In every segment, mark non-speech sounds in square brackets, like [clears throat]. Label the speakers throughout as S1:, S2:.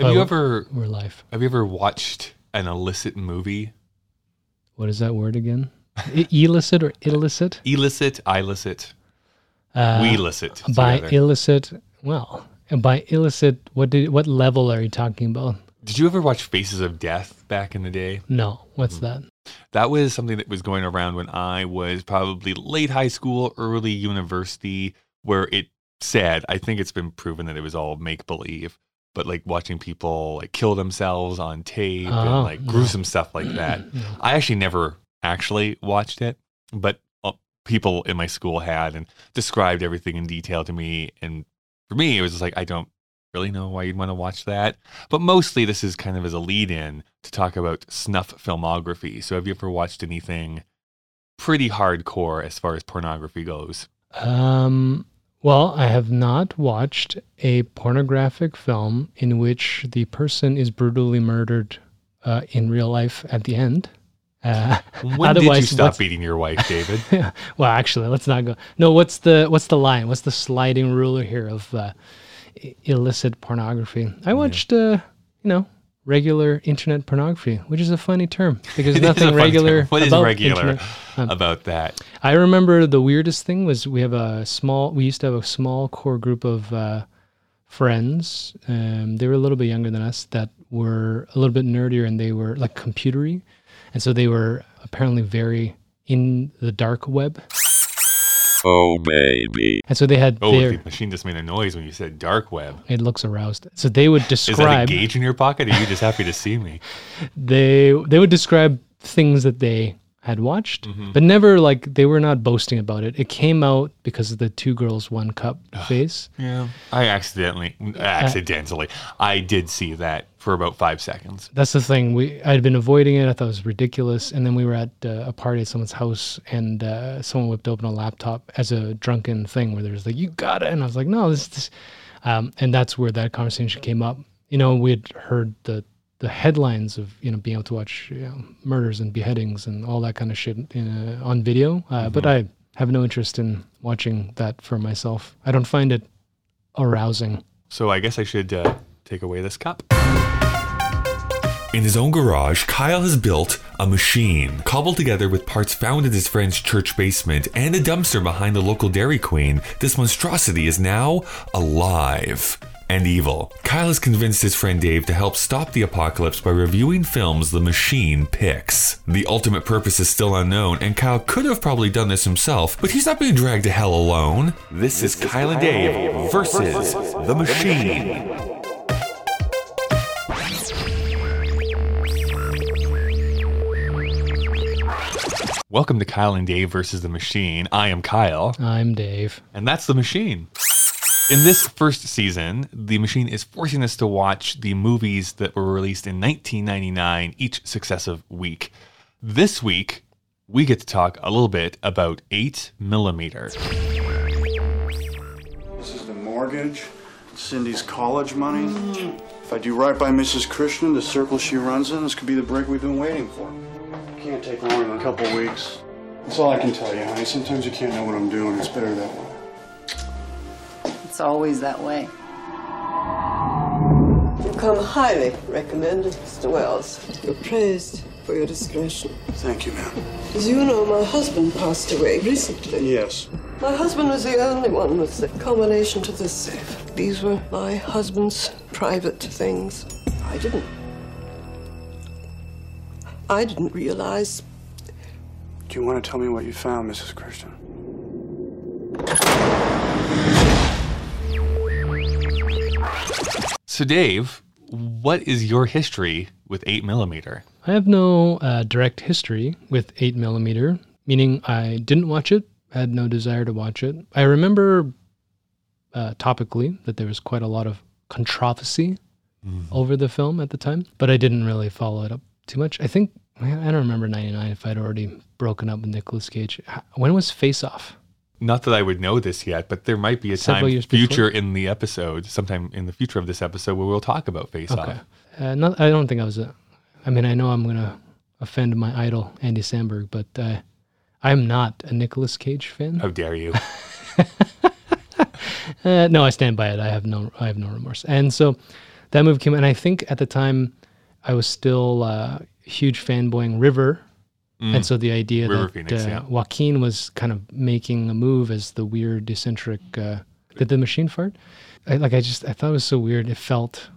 S1: Have
S2: Oh,
S1: you ever
S2: We're live.
S1: have you ever watched an illicit movie?
S2: What is that word again? Illicit or illicit?
S1: Illicit, illicit,
S2: Uh,
S1: we illicit.
S2: by
S1: together.
S2: illicit, well, and by illicit, what did what level are you talking about?
S1: Did you ever watch Faces of Death back in the day?
S2: No, what's
S1: Mm.
S2: that?
S1: That was something that was going around when I was probably late high school, early university, where it said, I think it's been proven that it was all make believe, but like watching people like kill themselves on tape
S2: Oh,
S1: and like
S2: no.
S1: gruesome stuff like [clears throat] that.
S2: No.
S1: I actually never actually watched it, but uh, people in my school had and described everything in detail to me. And for me, it was just like, I don't really know why you'd want to watch that. But mostly, this is kind of as a lead in to talk about snuff filmography. So, have you ever watched anything pretty hardcore as far as pornography goes?
S2: Um, well, I have not watched a pornographic film in which the person is brutally murdered uh, in real life at the end. Uh,
S1: When did you stop beating your wife, David? [laughs]
S2: well, actually, let's not go. No, what's the what's the line? What's the sliding ruler here of uh, illicit pornography? I watched, uh, you know, regular internet pornography, which is a funny term because [laughs]
S1: is
S2: nothing regular
S1: term. What is
S2: about
S1: regular.
S2: Um,
S1: about that?
S2: I remember the weirdest thing was we have a small. We used to have a small core group of uh, friends. Um, they were a little bit younger than us that were a little bit nerdier, and they were like computery, and so they were apparently very in the dark web.
S3: Oh baby.
S2: And so they had
S1: Oh,
S2: their.
S1: the machine just made a noise when you said dark web.
S2: It looks aroused. So they would describe. [laughs]
S1: Is that a gauge in your pocket? Or are you just happy to see me? [laughs]
S2: They they would describe things that they had watched,
S1: Mm-hmm.
S2: but never like they were not boasting about it. It came out because of the two girls one cup phase.
S1: Yeah. I accidentally, accidentally, I did see that for about five seconds.
S2: That's the thing. We I had been avoiding it. I thought it was ridiculous. And then we were at uh, a party at someone's house, and uh, someone whipped open a laptop as a drunken thing where there was like, "You got it," and I was like, "No, this." this. Um, and that's where that conversation came up. You know, we had heard the the headlines of you know being able to watch you know, murders and beheadings and all that kind of shit in, uh, on video, uh, but I have no interest in watching that for myself. I don't find it arousing.
S1: So I guess I should uh, take away this cup.
S4: In his own garage, Kyle has built a machine cobbled together with parts found in his friend's church basement and a dumpster behind the local Dairy Queen. This monstrosity is now alive and evil. Kyle has convinced his friend Dave to help stop the apocalypse by reviewing films the machine picks. The ultimate purpose is still unknown, and Kyle could have probably done this himself, but he's not being dragged to hell alone.
S1: This, is Kyle and Dave versus the machine. Welcome to Kyle and Dave versus the machine. I am Kyle,
S2: I'm Dave.
S1: and that's the machine. In this first season, the machine is forcing us to watch the movies that were released in 1999 each successive week. This week, we get to talk a little bit about 8 millimeter.
S5: This is the mortgage, Cindy's college money. If I do right by Mrs. Christian, the circle she runs in, this could be the break we've been waiting for. Can't take longer than a couple weeks. That's all I can tell you, honey. Sometimes you can't know what I'm doing. It's better that way.
S6: It's always that way.
S7: You come highly recommended, Mr. Wells. You're praised for your discretion.
S5: Thank you, ma'am.
S7: As you know, my husband passed away recently.
S5: Yes.
S7: My husband was the only one with the combination to this safe. These were my husband's private things. I didn't. I didn't realize.
S5: Do you want to tell me what you found, Mrs. Christian?
S1: So, Dave, what is your history with 8 millimeter?
S2: I have no uh, direct history with 8 millimeter, meaning I didn't watch it, had no desire to watch it. I remember uh, topically that there was quite a lot of controversy over the film at the time, but I didn't really follow it up too much. I think, I don't remember 99 if I'd already broken up with Nicolas Cage. When was Face Off?
S1: Not that I would know this yet, but there might be a
S2: Several
S1: time
S2: years before?
S1: future in the episode, sometime in the future of this episode, where we'll talk about Face
S2: Okay.
S1: Off.
S2: Uh, not, I don't think I was a. I mean, I know I'm gonna offend my idol Andy Samberg, but uh, I'm not a Nicolas Cage fan.
S1: How dare you? [laughs]
S2: Uh, no, I stand by it. I have no, I have no remorse. And so, that movie came, and I think at the time I was still uh, huge fanboying River, and so the idea
S1: Mm. River
S2: that
S1: Phoenix,
S2: uh,
S1: yeah.
S2: Joaquin was kind of making a move as the weird eccentric. Uh, did the machine fart? I, like I just I thought it was so weird. It felt.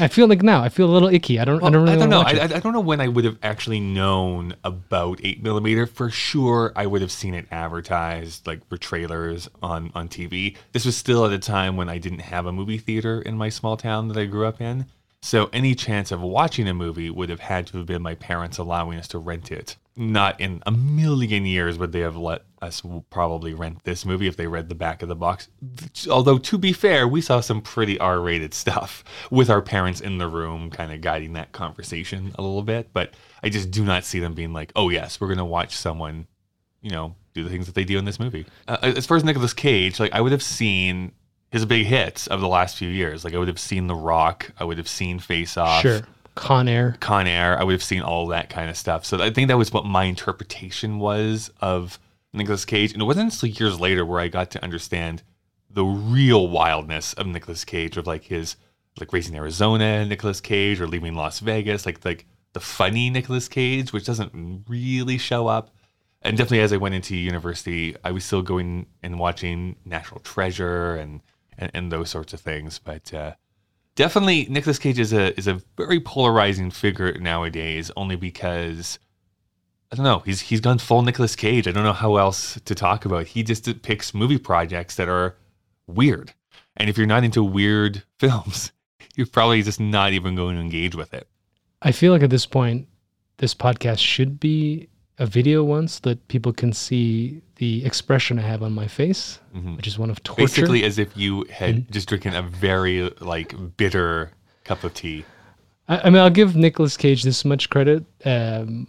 S2: I feel like now I feel a little icky. I don't. I don't really
S1: I don't know. I. I I don't know when I would have actually known about eight millimeter. For sure, I would have seen it advertised like for trailers on on TV. This was still at a time when I didn't have a movie theater in my small town that I grew up in. So any chance of watching a movie would have had to have been my parents allowing us to rent it. Not in a million years would they have let us probably rent this movie if they read the back of the box. Although to be fair, we saw some pretty R-rated stuff with our parents in the room, kind of guiding that conversation a little bit. But I just do not see them being like, "Oh yes, we're going to watch someone, you know, do the things that they do in this movie." Uh, as far as Nicolas Cage, like I would have seen his big hits of the last few years. Like I would have seen The Rock, I would have seen Face Off,
S2: Sure, Con Air.
S1: Con Air. I would have seen all that kind of stuff. So I think that was what my interpretation was of Nicolas Cage. And it wasn't until years later where I got to understand the real wildness of Nicolas Cage, of like his like Raising Arizona Nicolas Cage or Leaving Las Vegas, like like the funny Nicolas Cage, which doesn't really show up. And definitely as I went into university, I was still going and watching National Treasure and and, and those sorts of things. But uh, definitely Nicolas Cage is a is a very polarizing figure nowadays, only because I don't know, he's he's gone full Nicolas Cage. I don't know how else to talk about. He just picks movie projects that are weird. And if you're not into weird [laughs] films, you're probably just not even going to engage with it.
S2: I feel like at this point, this podcast should be a video once that people can see the expression I have on my face, which is one of torture.
S1: Mm-hmm. Basically as if you had just drinking a very like bitter cup of tea.
S2: I, I mean, I'll give Nicolas Cage this much credit. Um,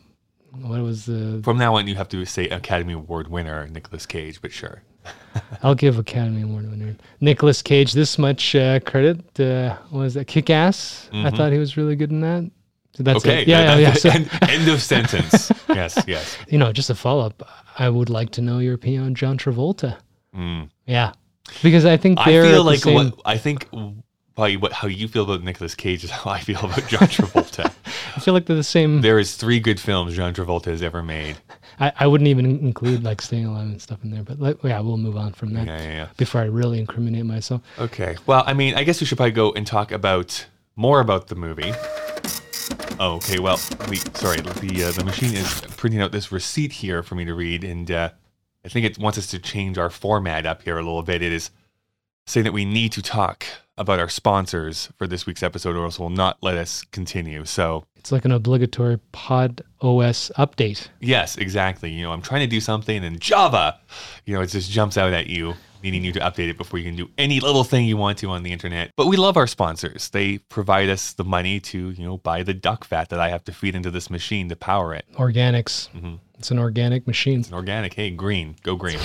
S2: what was the?
S1: From now on you have to say Academy Award winner Nicolas Cage, but sure. [laughs]
S2: I'll give Academy Award winner Nicolas Cage this much uh, credit. Uh, what was that? Kick Ass. I thought he was really good in that. So that's.
S1: Okay.
S2: it. Yeah, yeah, yeah. So,
S1: end, end of sentence. [laughs] yes, yes.
S2: you know, just a follow up. I would like to know your opinion on John Travolta. Yeah, because I think
S1: Mm. I
S2: they're
S1: feel like
S2: same-
S1: what I think probably what how you feel about Nicolas Cage is [laughs] how I feel about John Travolta. [laughs]
S2: I feel like they're the same.
S1: there is three good films John Travolta has ever made.
S2: I, I wouldn't even include like Staying Alive and stuff in there, but like, yeah, we'll move on from that
S1: Yeah, yeah, yeah.
S2: before I really incriminate myself.
S1: Okay. Well, I mean, I guess we should probably go and talk about more about the movie. Oh, okay. Well, we sorry. The uh, the machine is printing out this receipt here for me to read, and uh, I think it wants us to change our format up here a little bit. It is saying that we need to talk about our sponsors for this week's episode, or else will not let us continue. So
S2: It's like an obligatory Pod OS update.
S1: Yes, exactly. You know, I'm trying to do something and Java, you know, it just jumps out at you, needing you to update it before you can do any little thing you want to on the internet. But we love our sponsors. They provide us the money to, you know, buy the duck fat that I have to feed into this machine to power it.
S2: Organics.
S1: Mm-hmm.
S2: It's an organic machine.
S1: It's an organic. Hey, green. Go green.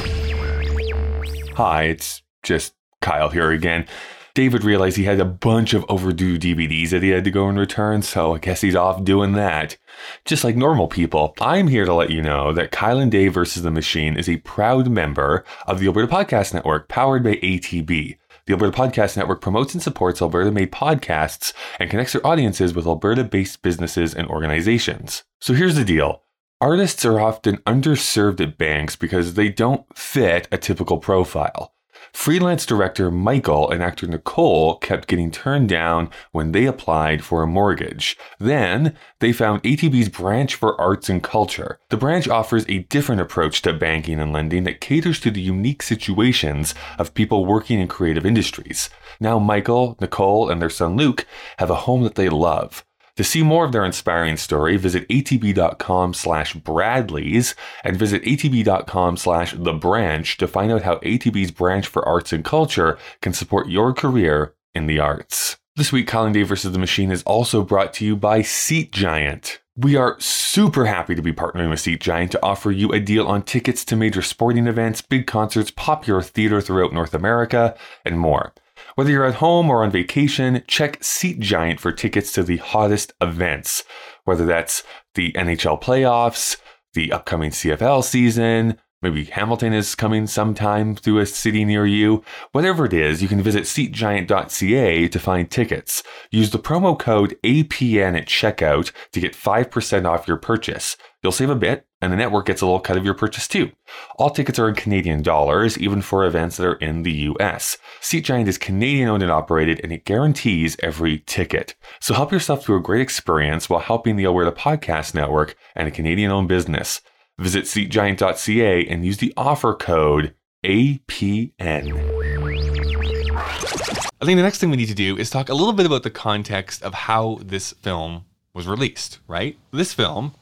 S4: Hi, it's just Kyle here again. David realized he had a bunch of overdue DVDs that he had to go and return, so I guess he's off doing that. Just like normal people, I'm here to let you know that Kyle and Dave versus the Machine is a proud member of the Alberta Podcast Network, powered by ATB. The Alberta Podcast Network promotes and supports Alberta made podcasts and connects their audiences with Alberta based businesses and organizations. So here's the deal artists are often underserved at banks because they don't fit a typical profile. Freelance director Michael and actor Nicole kept getting turned down when they applied for a mortgage. Then they found ATB's branch for arts and culture. The branch offers a different approach to banking and lending that caters to the unique situations of people working in creative industries. Now Michael, Nicole, and their son Luke have a home that they love. To see more of their inspiring story, visit atb.com slash bradleys and visit atb.com slash the branch to find out how ATB's branch for arts and culture can support your career in the arts. This week, Kyle and Dave vs. the Machine is also brought to you by Seat Giant. We are super happy to be partnering with Seat Giant to offer you a deal on tickets to major sporting events, big concerts, popular theater throughout North America, and more. Whether you're at home or on vacation, check Seat Giant for tickets to the hottest events, whether that's the NHL playoffs, the upcoming CFL season, Maybe Hamilton is coming sometime to a city near you. Whatever it is, you can visit seatgiant.ca to find tickets. Use the promo code APN at checkout to get 5% off your purchase. You'll save a bit, and the network gets a little cut of your purchase too. All tickets are in Canadian dollars, even for events that are in the US. SeatGiant is Canadian owned and operated, and it guarantees every ticket. So help yourself to a great experience while helping the Alberta Podcast Network and a Canadian owned business. Visit SeatGiant.ca and use the offer code APN.
S1: I think the next thing we need to do is talk a little bit about the context of how this film was released, right? This film,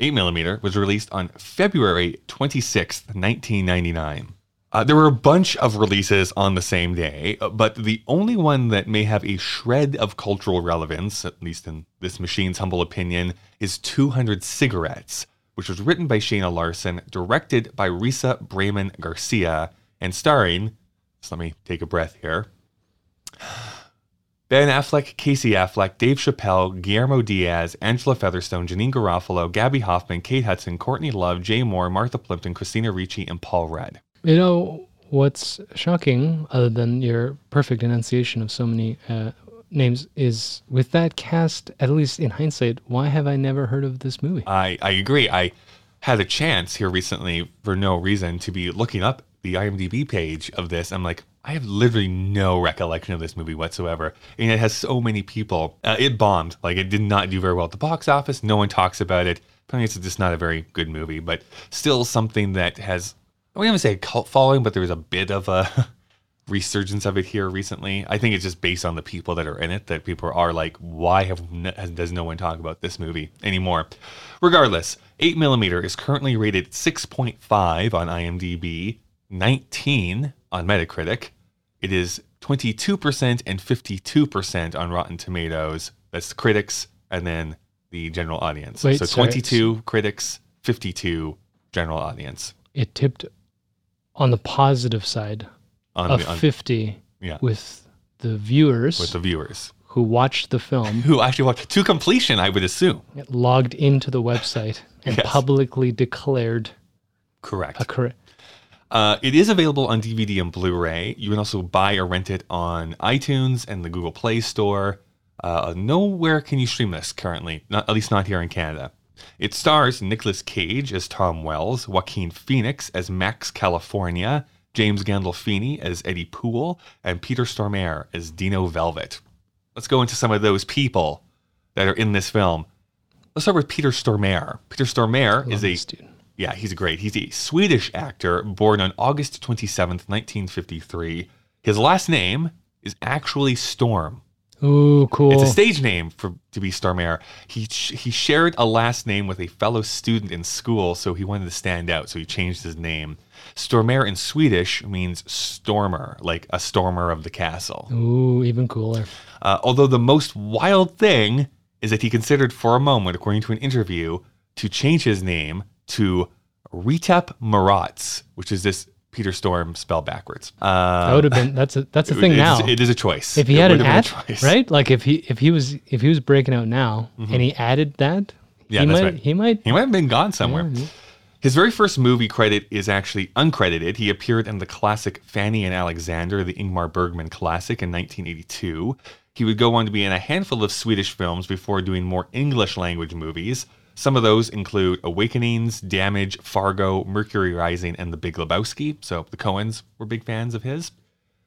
S1: 8mm, was released on February 26th, 1999. Uh, there were a bunch of releases on the same day, uh, but the only one that may have a shred of cultural relevance, at least in this machine's humble opinion, is 200 Cigarettes, which was written by Shana Larsen, directed by Risa Bramon Garcia, and starring, just let me take a breath here, Ben Affleck, Casey Affleck, Dave Chappelle, Guillermo Diaz, Angela Featherstone, Janeane Garofalo, Gaby Hoffmann, Kate Hudson, Courtney Love, Jay Mohr, Martha Plimpton, Christina Ricci, and Paul Rudd.
S2: You know what's shocking, other than your perfect enunciation of so many uh, names, is with that cast. At least in hindsight, why have I never heard of this movie?
S1: I, I agree. I had a chance here recently for no reason to be looking up the IMDb page of this. I'm like, I have literally no recollection of this movie whatsoever. And it has so many people. Uh, it bombed. Like, it did not do very well at the box office. No one talks about it. Apparently, it's just not a very good movie, but still something that has, I wouldn't even say a cult following, but there was a bit of a [laughs] resurgence of it here recently. I think it's just based on the people that are in it that people are like, why have does no one talk about this movie anymore? Regardless, 8mm is currently rated 6.5 on IMDb, 19 on Metacritic. It is 22% and 52% on Rotten Tomatoes. That's the critics and then the general audience.
S2: Wait,
S1: so
S2: sorry.
S1: 22 critics, 52 general audience.
S2: It tipped on the positive side
S1: On,
S2: of
S1: the- on
S2: 50
S1: yeah,
S2: with the viewers
S1: with the viewers
S2: who watched the film,
S1: who actually watched to completion, I would assume.
S2: logged into the website, and [laughs]
S1: Yes.
S2: publicly declared
S1: Correct.
S2: a correct.
S1: Uh, it is available on DVD and Blu-ray. You can also buy or rent it on iTunes and the Google Play Store. Uh, nowhere can you stream this currently, not at least not here in Canada. It stars Nicolas Cage as Tom Wells, Joaquin Phoenix as Max California, James Gandolfini as Eddie Poole, and Peter Stormare as Dino Velvet. Let's go into some of those people that are in this film. Let's start with Peter Stormare. Peter Stormare is a
S2: dude.
S1: Yeah, he's great. He's a Swedish actor born on August 27th, 1953. His last name is actually Storm.
S2: Ooh, cool.
S1: It's a stage name for to be Stormare. He he shared a last name with a fellow student in school, so he wanted to stand out, so he changed his name. Stormare in Swedish means stormer, like a stormer of the castle.
S2: Ooh, even cooler.
S1: Uh, although the most wild thing is that he considered for a moment, according to an interview, to change his name to Retep Marats, which is this Peter Storm spell backwards. Uh,
S2: That would have been that's a that's a thing
S1: it
S2: now.
S1: It is a choice.
S2: if he
S1: It
S2: had an
S1: have
S2: ad,
S1: been choice.
S2: right? Like if he if he was if he was breaking out now and he added that,
S1: Yeah,
S2: he might
S1: right.
S2: he might
S1: He might have been gone somewhere.
S2: Yeah,
S1: His very first movie credit is actually uncredited. He appeared in the classic Fanny and Alexander, the Ingmar Bergman classic in 1982. He would go on to be in a handful of Swedish films before doing more English language movies. Some of those include Awakenings, Damage, Fargo, Mercury Rising, and The Big Lebowski. So the Coens were big fans of his.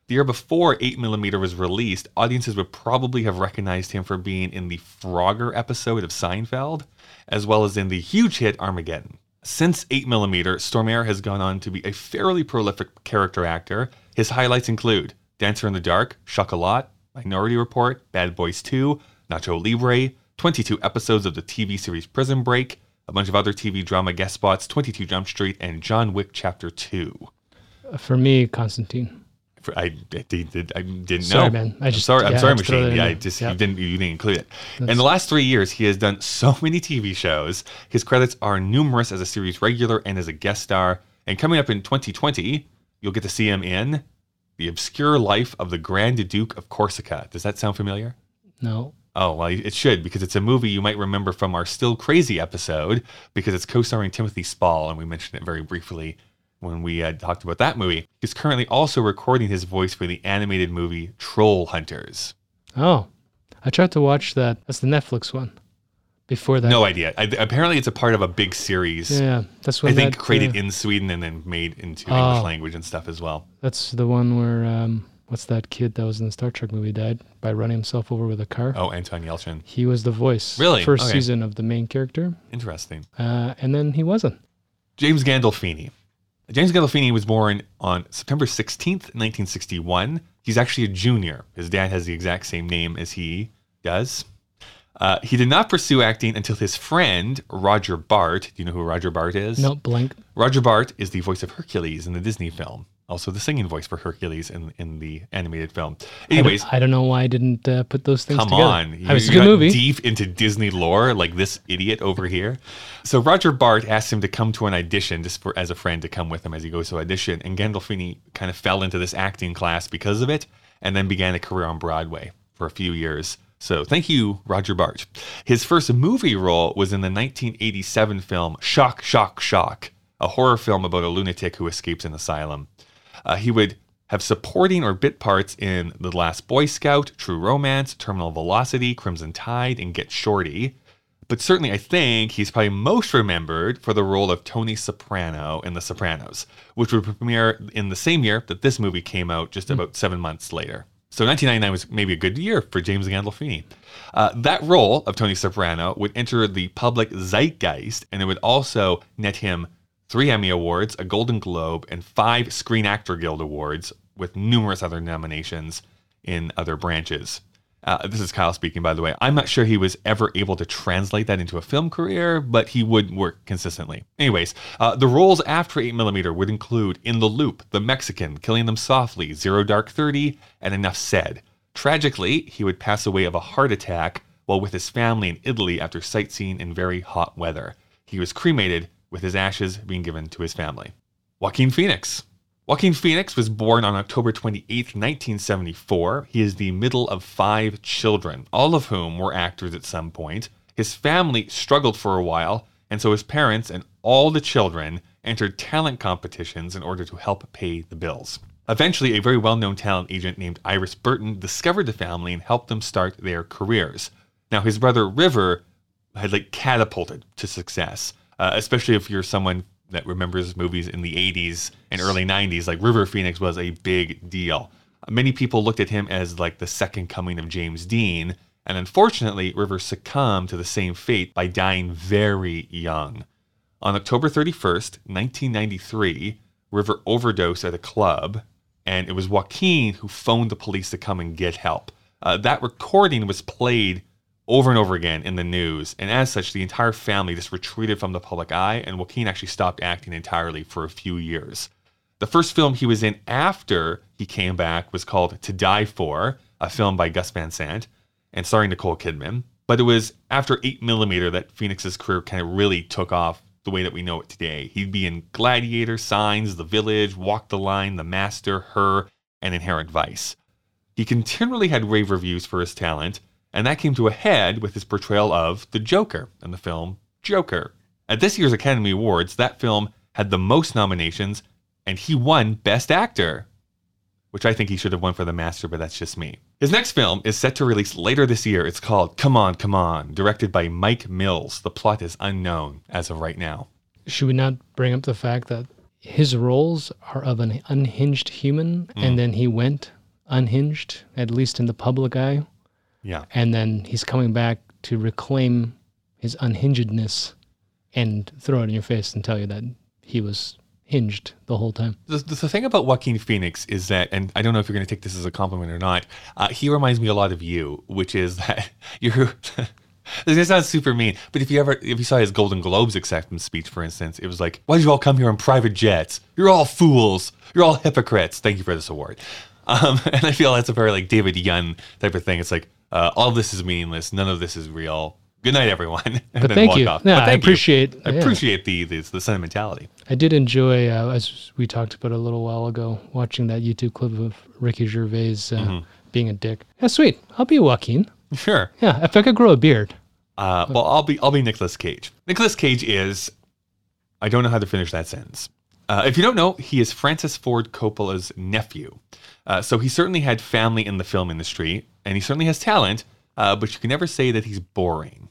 S1: The year before 8mm was released, audiences would probably have recognized him for being in the Frogger episode of Seinfeld, as well as in the huge hit Armageddon. Since 8mm, Stormare has gone on to be a fairly prolific character actor. His highlights include Dancer in the Dark, Chocolat, Minority Report, Bad Boys 2, Nacho Libre, 22 episodes of the TV series Prison Break, a bunch of other TV drama guest spots, 22 Jump Street, and John Wick Chapter 2.
S2: Uh, for me Constantine.
S1: For, I, I did, I didn't
S2: Sorry,
S1: know.
S2: Sorry, man. I
S1: I'm
S2: just-
S1: sorry. I'm
S2: yeah,
S1: sorry,
S2: had to throw
S1: machine. Yeah, I just
S2: Yeah.
S1: you didn't you didn't include it. in the last three years, he has done so [laughs] many TV shows. His credits are numerous as a series regular and as a guest star. And coming up in 2020, you'll get to see him in the obscure life of the Grand Duke of Corsica. Does that sound familiar?
S2: No.
S1: Oh, well, it should because it's a movie you might remember from our Still Crazy episode because it's co starring Timothy Spall, and we mentioned it very briefly when we had talked about that movie. He's currently also recording his voice for the animated movie Troll Hunters.
S2: Oh, I tried to watch that. That's the Netflix one. Before that,
S1: No idea. I, apparently, it's a part of a big series.
S2: Yeah, that's what
S1: I think
S2: that,
S1: created
S2: uh,
S1: in Sweden and then made into
S2: Oh.
S1: English language and stuff as well.
S2: That's the one where um, what's that kid that was in the Star Trek movie died by running himself over with a car.
S1: Oh, Anton Yelchin.
S2: He was the voice.
S1: Really?
S2: First
S1: Okay.
S2: season of the main character,
S1: Interesting.
S2: uh, and then he wasn't.
S1: James Gandolfini. James Gandolfini was born on September 16th, 1961. He's actually a junior. His dad has the exact same name as he does. Uh, he did not pursue acting until his friend, Roger Bart. Do you know who Roger Bart is?
S2: No blank.
S1: Roger Bart is the voice of Hercules in the Disney film. Also, the singing voice for Hercules in, in the animated film.
S2: I don't-
S1: Anyways,
S2: I don't, know why I didn't uh, put those things
S1: Come
S2: together.
S1: on.
S2: it was a
S1: you
S2: good movie.
S1: Deep into Disney lore, like this idiot over here. So Roger Bart asked him to come to an audition just for as a friend to come with him as he goes to audition. And Gandolfini kind of fell into this acting class because of it and then began a career on Broadway for a few years. So thank you, Roger Bart. His first movie role was in the 1987 film Shock, Shock, Shock, a horror film about a lunatic who escapes an asylum. Uh, he would have supporting or bit parts in The Last Boy Scout, True Romance, Terminal Velocity, Crimson Tide, and Get Shorty. But certainly, I think he's probably most remembered for the role of Tony Soprano in The Sopranos, which would premiere in the same year that this movie came out, just about seven months later. So 1999 was maybe a good year for James Gandolfini. Uh, that role of Tony Soprano would enter the public zeitgeist, and it would also net him three Emmy Awards, a Golden Globe, and five Screen Actor Guild Awards, with numerous other nominations in other branches. Uh, this is Kyle speaking, by the way. I'm not sure he was ever able to translate that into a film career, but he would work consistently. Anyways, uh, the roles after 8mm would include In the Loop, The Mexican, Killing Them Softly, Zero Dark 30, and Enough Said. Tragically, he would pass away of a heart attack while with his family in Italy after sightseeing in very hot weather. He was cremated, with his ashes being given to his family. Joaquin Phoenix. Joaquin Phoenix was born on October 28, 1974. He is the middle of five children, all of whom were actors at some point. His family struggled for a while, and so his parents and all the children entered talent competitions in order to help pay the bills. Eventually, a very well known talent agent named Iris Burton discovered the family and helped them start their careers. Now, his brother River had like catapulted to success, uh, especially if you're someone that remembers movies in the 80s and early 90s. Like River Phoenix was a big deal. Many people looked at him as like the second coming of James Dean, and unfortunately, River succumbed to the same fate by dying very young. On October 31st, 1993, River overdosed at a club, and it was Joaquin who phoned the police to come and get help. Uh, that recording was played over and over again in the news, and as such, the entire family just retreated from the public eye, and Joaquin actually stopped acting entirely for a few years. The first film he was in after he came back was called To Die For, a film by Gus Van Sant and starring Nicole Kidman. But it was after 8mm that Phoenix's career kind of really took off the way that we know it today. He'd be in Gladiator, Signs, The Village, Walk the Line, The Master, Her, and Inherent Vice. He continually had rave reviews for his talent, and that came to a head with his portrayal of the Joker in the film Joker. At this year's Academy Awards, that film had the most nominations, and he won Best Actor, which I think he should have won for The Master, but that's just me. His next film is set to release later this year. It's called Come On, Come On, directed by Mike Mills. The plot is unknown as of right now.
S2: Should we not bring up the fact that his roles are of an unhinged human,
S1: Mm.
S2: and then he went unhinged, at least in the public eye,
S1: Yeah.
S2: and then he's coming back to reclaim his unhingedness and throw it in your face and tell you that he was hinged the whole time.
S1: The, the, thing about Joaquin Phoenix is that, and I don't know if you're going to take this as a compliment or not, uh, he reminds me a lot of you, which is [laughs] that you're. [laughs] This sounds super mean, but if you ever, if you saw his Golden Globes acceptance speech, for instance, it was like, "Why did you all come here on private jets? You're all fools. You're all hypocrites. Thank you for this award." Um, [laughs] and I feel that's a very like David Yun type of thing. It's like, uh, all this is meaningless. None of this is real. Good night, everyone. [laughs] and
S2: But
S1: then
S2: thank
S1: walk
S2: you.
S1: off.
S2: Yeah,
S1: But
S2: I
S1: thank you.
S2: appreciate-
S1: I
S2: yeah.
S1: appreciate the, the the sentimentality.
S2: I did enjoy, uh, as we talked about a little while ago, watching that YouTube clip of Ricky Gervais uh,
S1: Mm-hmm.
S2: being a dick. Yeah, sweet. I'll be Joaquin.
S1: Sure.
S2: Yeah, if I could grow a beard.
S1: Uh, well, I'll be I'll be Nicolas Cage. Nicolas Cage is I don't know how to finish that sentence. Uh, if you don't know, he is Francis Ford Coppola's nephew. Uh, so he certainly had family in the film industry, and he certainly has talent, uh, but you can never say that he's boring.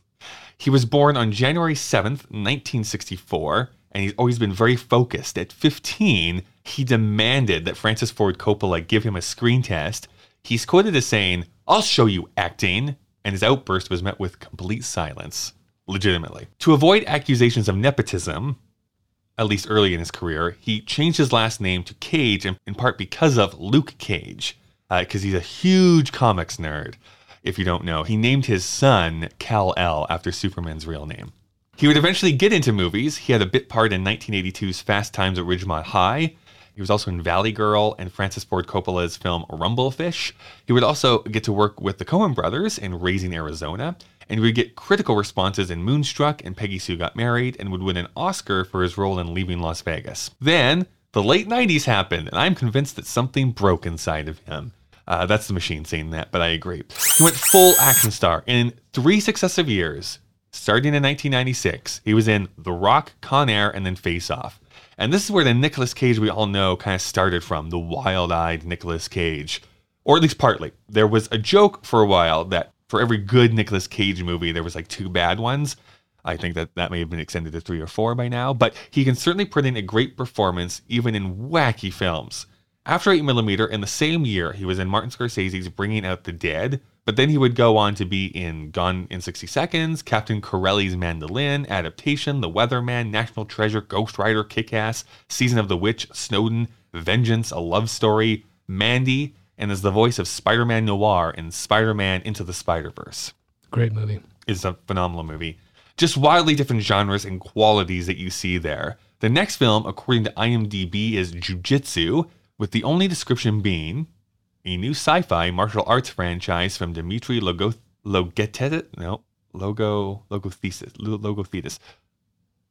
S1: He was born on January 7th, 1964, and he's always been very focused. At 15, he demanded that Francis Ford Coppola give him a screen test. He's quoted as saying, I'll show you acting, and his outburst was met with complete silence, legitimately. To avoid accusations of nepotism, at least early in his career, he changed his last name to Cage in, in part because of Luke Cage, uh, because he's a huge comics nerd. If you don't know, he named his son Kal-El after Superman's real name. He would eventually get into movies. He had a bit part in 1982's Fast Times at Ridgemont High. He was also in Valley Girl and Francis Ford Coppola's film Rumblefish. He would also get to work with the Coen brothers in Raising Arizona, and would get critical responses in Moonstruck and Peggy Sue Got Married, and would win an Oscar for his role in Leaving Las Vegas. Then, the late 90s happened, and I'm convinced that something broke inside of him. Uh, that's the machine saying that, but I agree. He went full action star in three successive years. Starting in 1996, he was in The Rock, Con Air, and then Face Off. And this is where the Nicolas Cage we all know kind of started from the wild eyed Nicolas Cage. Or at least partly. There was a joke for a while that for every good Nicolas Cage movie, there was like two bad ones. I think that that may have been extended to three or four by now, but he can certainly put in a great performance even in wacky films. After 8mm, in the same year, he was in Martin Scorsese's Bringing Out the Dead, but then he would go on to be in Gone in 60 Seconds, Captain Corelli's Mandolin, Adaptation, The Weatherman, National Treasure, Ghost Rider, Kick Ass, Season of the Witch, Snowden, Vengeance, A Love Story, Mandy, and is the voice of Spider Man Noir in Spider Man Into the Spider Verse.
S2: Great movie.
S1: It's a phenomenal movie. Just wildly different genres and qualities that you see there. The next film, according to IMDb, is Jujitsu, with the only description being a new sci-fi martial arts franchise from Dimitri Logo Logetet no Logo Logothesis Logothetis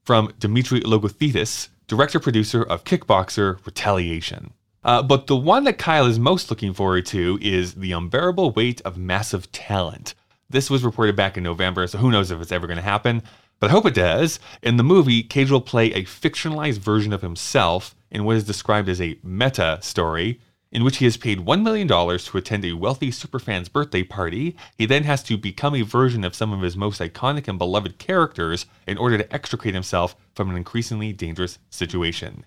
S1: from Dimitri Logothetis, director producer of Kickboxer Retaliation. Uh, but the one that Kyle is most looking forward to is The Unbearable Weight of Massive Talent. This was reported back in November, so who knows if it's ever going to happen, but I hope it does. In the movie, Cage will play a fictionalized version of himself in what is described as a meta story, in which he is paid $1 million to attend a wealthy superfan's birthday party. He then has to become a version of some of his most iconic and beloved characters in order to extricate himself from an increasingly dangerous situation.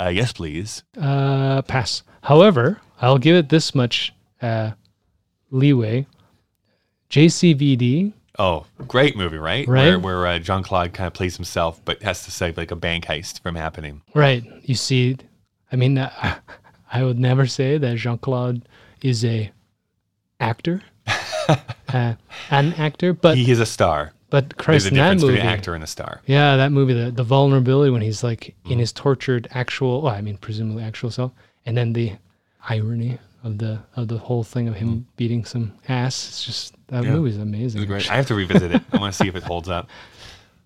S1: Uh, yes, please.
S2: Uh, pass. However, I'll give it this much uh, leeway. JCVD.
S1: Oh, great movie, right?
S2: Right.
S1: Where, where uh, Jean Claude kind of plays himself, but has to save like a bank heist from happening.
S2: Right. You see, I mean, uh, I would never say that Jean Claude is a actor, [laughs] uh, an actor, but
S1: he is a star.
S2: But Christ,
S1: There's a
S2: in that movie,
S1: actor and a star.
S2: yeah, that movie, the, the vulnerability when he's like
S1: Mm-hmm.
S2: in his tortured actual, well, I mean, presumably actual self, and then the irony of the of the whole thing of him beating some ass. It's just that
S1: Mm-hmm. Yeah.
S2: movie's amazing.
S1: Great. I have to revisit it. I want to see if it holds up.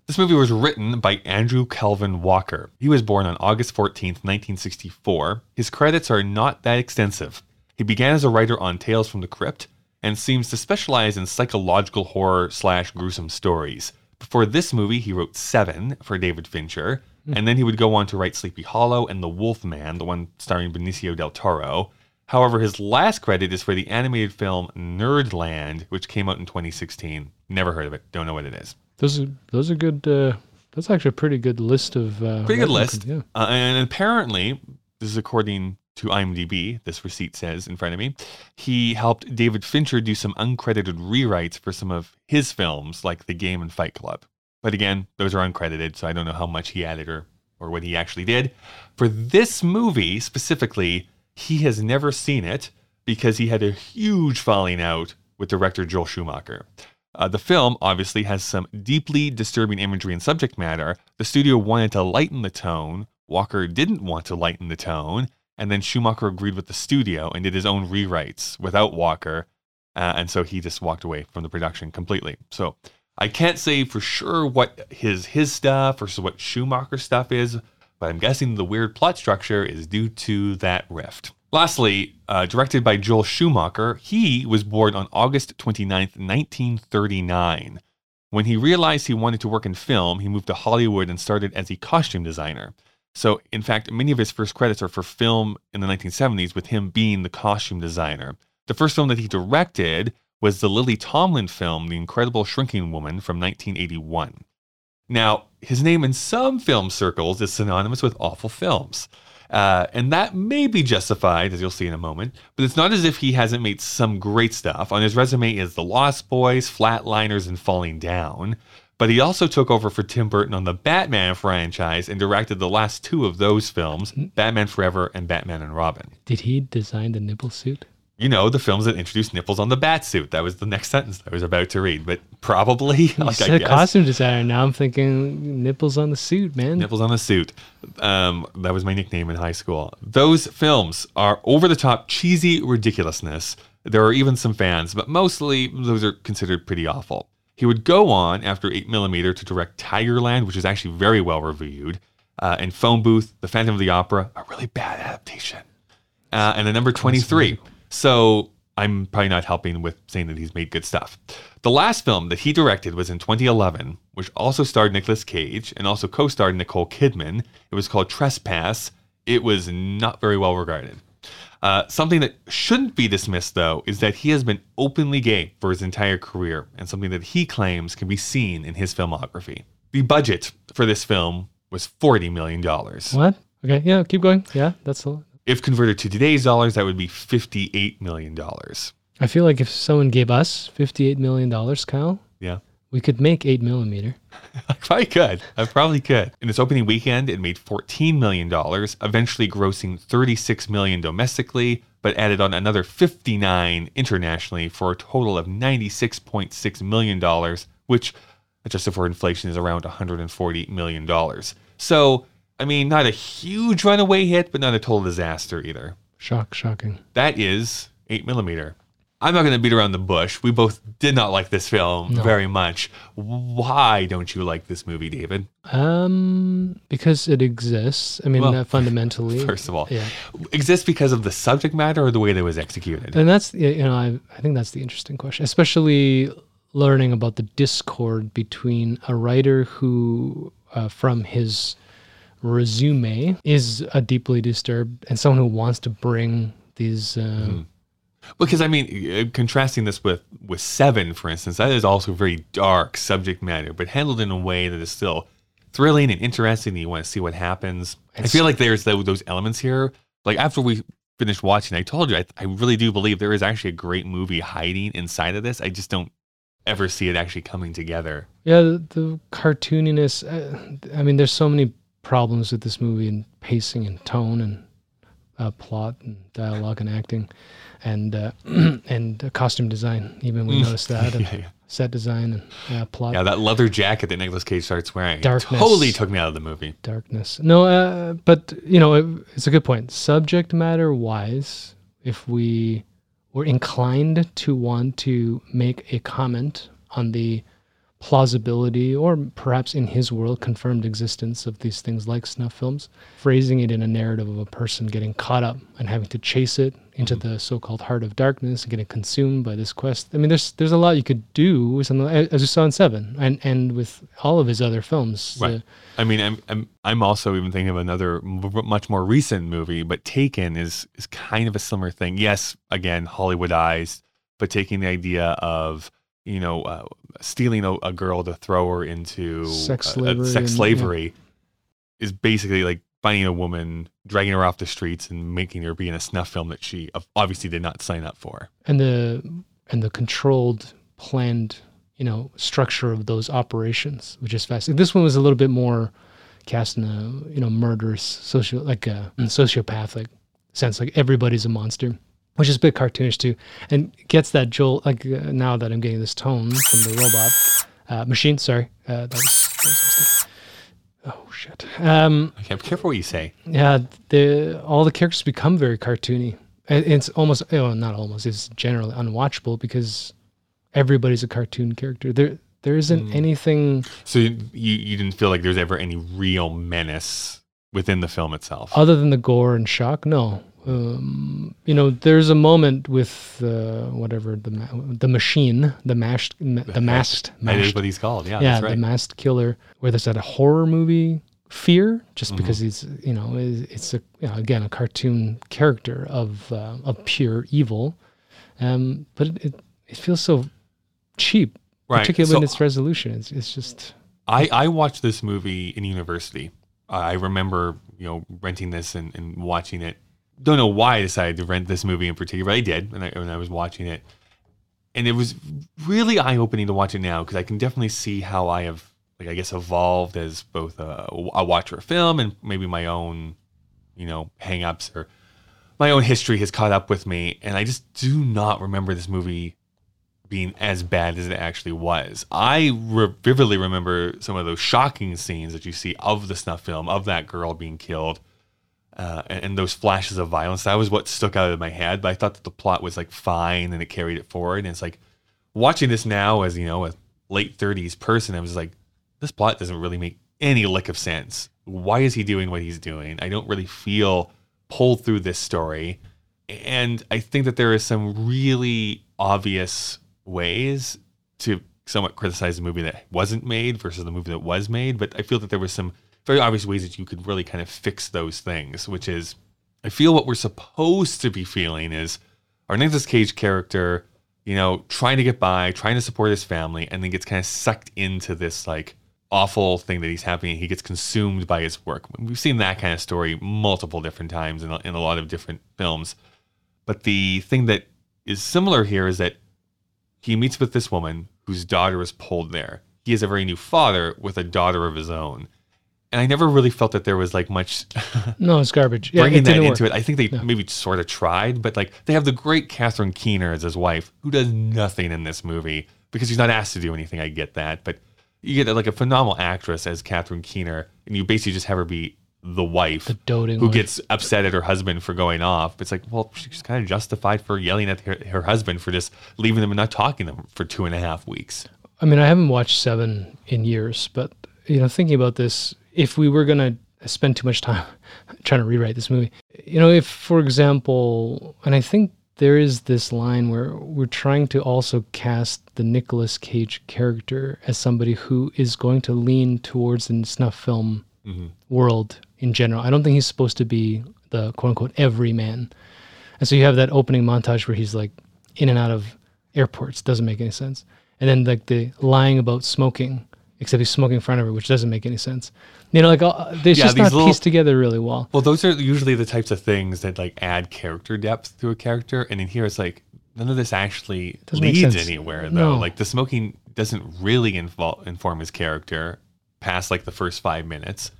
S1: This movie was written by Andrew Kevin Walker. He was born on August 14th, 1964. His credits are not that extensive. He began as a writer on Tales from the Crypt and seems to specialize in psychological horror slash gruesome stories. Before this movie, he wrote Seven for David Fincher, and then he would go on to write Sleepy Hollow and The Wolf Man, the one starring Benicio del Toro. However, his last credit is for the animated film Nerdland, which came out in 2016. Never heard of it. Don't know what it is.
S2: Those are those are good. Uh, that's actually a pretty good list of uh,
S1: Pretty good list.
S2: Yeah.
S1: Uh, and apparently, this is according to IMDb, this receipt says in front of me, he helped David Fincher do some uncredited rewrites for some of his films, like The Game and Fight Club. But again, those are uncredited, so I don't know how much he added or, or what he actually did. For this movie specifically, he has never seen it because he had a huge falling out with director Joel Schumacher. Uh, the film obviously has some deeply disturbing imagery and subject matter. The studio wanted to lighten the tone. Walker didn't want to lighten the tone. And then Schumacher agreed with the studio and did his own rewrites without Walker. Uh, and so he just walked away from the production completely. So I can't say for sure what his his stuff versus what Schumacher's stuff is, but I'm guessing the weird plot structure is due to that rift. Lastly, uh, directed by Joel Schumacher, he was born on August 29th, 1939. When he realized he wanted to work in film, he moved to Hollywood and started as a costume designer. So, in fact, many of his first credits are for film in the 1970s, with him being the costume designer. The first film that he directed was the Lily Tomlin film, The Incredible Shrinking Woman from 1981. Now, his name in some film circles is synonymous with awful films. Uh, and that may be justified, as you'll see in a moment, but it's not as if he hasn't made some great stuff. On his resume is The Lost Boys, Flatliners, and Falling Down. But he also took over for Tim Burton on the Batman franchise and directed the last two of those films, Batman Forever and Batman and Robin.
S2: Did he design the nipple suit?
S1: You know, the films that introduced nipples on the bat suit. That was the next sentence I was about to read, but probably,
S2: You [laughs]
S1: like I
S2: said
S1: guess,
S2: costume designer. Now I'm thinking nipples on the suit, man.
S1: nipples on the suit. Um, that was my nickname in high school. Those films are over the top, cheesy ridiculousness. There are even some fans, but mostly those are considered pretty awful. He would go on after 8mm to direct Tigerland, which is actually very well reviewed, uh, and Phone Booth, The Phantom of the Opera, a really bad adaptation. Uh, and the number 23. So I'm probably not helping with saying that he's made good stuff. The last film that he directed was in 2011, which also starred Nicolas Cage and also co starred Nicole Kidman. It was called Trespass. It was not very well regarded. Uh, something that shouldn't be dismissed, though, is that he has been openly gay for his entire career, and something that he claims can be seen in his filmography. The budget for this film was $40 million.
S2: What? Okay, yeah, keep going. Yeah, that's a lot.
S1: If converted to today's dollars, that would be $58 million.
S2: I feel like if someone gave us $58 million, Kyle,
S1: Yeah.
S2: We could make 8 millimeter. [laughs]
S1: I probably could. I probably could. In its opening weekend, it made $14 million, eventually grossing 36 million domestically, but added on another 59 internationally for a total of $96.6 million, which, adjusted for inflation, is around $140 million. So, I mean, not a huge runaway hit, but not a total disaster either.
S2: Shock, shocking.
S1: That is 8 millimeter. I'm not going to beat around the bush. We both did not like this film
S2: No.
S1: very much. Why don't you like this movie, David?
S2: Um, because it exists. I mean,
S1: Well,
S2: fundamentally. [laughs]
S1: First of all,
S2: Yeah.
S1: exists because of the subject matter or the way that it was executed?
S2: And that's you know I I think that's the interesting question, especially learning about the discord between a writer who, uh, from his resume, is a deeply disturbed and someone who wants to bring these. Uh,
S1: Mm-hmm. Because I mean, uh, contrasting this with with Seven, for instance, that is also very dark subject matter, but handled in a way that is still thrilling and interesting. And you want to see what happens. I feel like there's tho- those elements here. Like after we finished watching, I told you I, I really do believe there is actually a great movie hiding inside of this. I just don't ever see it actually coming together.
S2: Yeah, the, the cartooniness. Uh, I mean, there's so many problems with this movie and pacing and tone and uh, plot and dialogue and acting, and uh, [clears throat] and uh, costume design. Even we noticed that [laughs] and
S1: Mm. Yeah, yeah.
S2: set design and yeah, plot.
S1: Yeah, that leather jacket that Nicolas Cage starts wearing
S2: Darkness.
S1: totally took me out of the movie.
S2: darkness. No, uh, but you know, it, it's a good point. Subject matter wise, if we were inclined to want to make a comment on the plausibility or perhaps in his world confirmed existence of these things like snuff films phrasing it in a narrative of a person getting caught up and having to chase it into mm-hmm. the so-called heart of darkness and getting consumed by this quest i mean there's there's a lot you could do with something like- as you saw in seven and and with all of his other films uh,
S1: Right.
S2: The-
S1: I mean, I'm, I'm I'm also even thinking of another much more recent movie, but Taken is is kind of a similar thing. Yes, again Hollywoodized, but taking the idea of you know uh, stealing a, a girl to throw her into
S2: Sex slavery
S1: sex
S2: and- yeah.
S1: slavery is basically like finding a woman, dragging her off the streets, and making her be in a snuff film that she obviously did not sign up for.
S2: and the and the controlled planned you know structure of those operations which is fascinating this one was a little bit more cast in a you know murderous social like a sociopathic sense like everybody's a monster which is a bit cartoonish too and gets that jolt like uh, now that i'm getting this tone from the robot uh, machine sorry uh, that was, that was mistake. oh shit um
S1: Okay, be careful what you say.
S2: yeah, the all the characters become very cartoony. It- It's almost, oh, not almost. It's generally unwatchable because everybody's a cartoon character. There, there isn't anything
S1: So you you didn't feel like there's ever any real menace within the film itself.
S2: other than the gore and shock. No, um, you know, there's a moment with uh, whatever the ma- the machine, the mashed, ma- [laughs] the masked,
S1: That is
S2: mashed
S1: what he's called. Yeah,
S2: yeah,
S1: that's
S2: the masked killer, where there's that a horror movie fear just because he's you know it's a you know, again a cartoon character of uh, of pure evil um but it, it, it feels so cheap
S1: Right.
S2: particularly
S1: So-
S2: in its resolution it's, it's just
S1: I, I watched this movie in university. I remember, you know, renting this and, and watching it. Don't know why I decided to rent this movie in particular, but I did when I, when I was watching it. And it was really eye opening to watch it now because I can definitely see how I have, like, I guess, evolved as both a, a watcher of film and maybe my own, you know, hang ups or my own history has caught up with me. And I just do not remember this movie being as bad as it actually was. I re- vividly remember some of those shocking scenes that you see of the snuff film of that girl being killed, uh, and, and those flashes of violence. That was what stuck out of my head. But I thought that the plot was like fine and it carried it forward. And it's like watching this now as you know a late thirties person, I was like, this plot doesn't really make any lick of sense. Why is he doing what he's doing? I don't really feel pulled through this story. And I think that there is some really obvious ways to somewhat criticize the movie that wasn't made versus the movie that was made. But I feel that there was some very obvious ways that you could really kind of fix those things, which is I feel what we're supposed to be feeling is our Nicolas Cage character, you know, trying to get by, trying to support his family, and then gets kind of sucked into this like awful thing that he's happening. He gets consumed by his work. We've seen that kind of story multiple different times in a, in a lot of different films. But the thing that is similar here is that he meets with this woman whose daughter is pulled there. He is a very new father with a daughter of his own. And I never really felt that there was like much [laughs]
S2: no it's garbage yeah,
S1: bringing
S2: it
S1: that into
S2: work.
S1: it. I think they maybe sort of tried, but like they have the great Catherine Keener as his wife, who does nothing in this movie because she's not asked to do anything. I get that, but you get like a phenomenal actress as Catherine Keener, and you basically just have her be the wife
S2: the doting
S1: who
S2: wife.
S1: gets upset at her husband for going off. It's like, well, she's kind of justified for yelling at her, her husband for just leaving them and not talking to them for two and a half weeks.
S2: I mean, I haven't watched Seven in years, but you know, thinking about this, if we were gonna spend too much time [laughs] trying to rewrite this movie, you know, if, for example, and I think there is this line where we're trying to also cast the Nicolas Cage character as somebody who is going to lean towards the snuff film mm-hmm. world in general. I don't think he's supposed to be the quote unquote everyman. And so you have that opening montage where he's like in and out of airports, doesn't make any sense. And then like the lying about smoking, except he's smoking in front of her, which doesn't make any sense. You know, like uh, they
S1: Yeah,
S2: just not
S1: little-
S2: pieced together really well.
S1: Well, those are usually the types of things that like add character depth to a character, and in here it's like none of this actually leads anywhere. Though,
S2: No.
S1: like the smoking doesn't really invol- inform his character past like the first five minutes.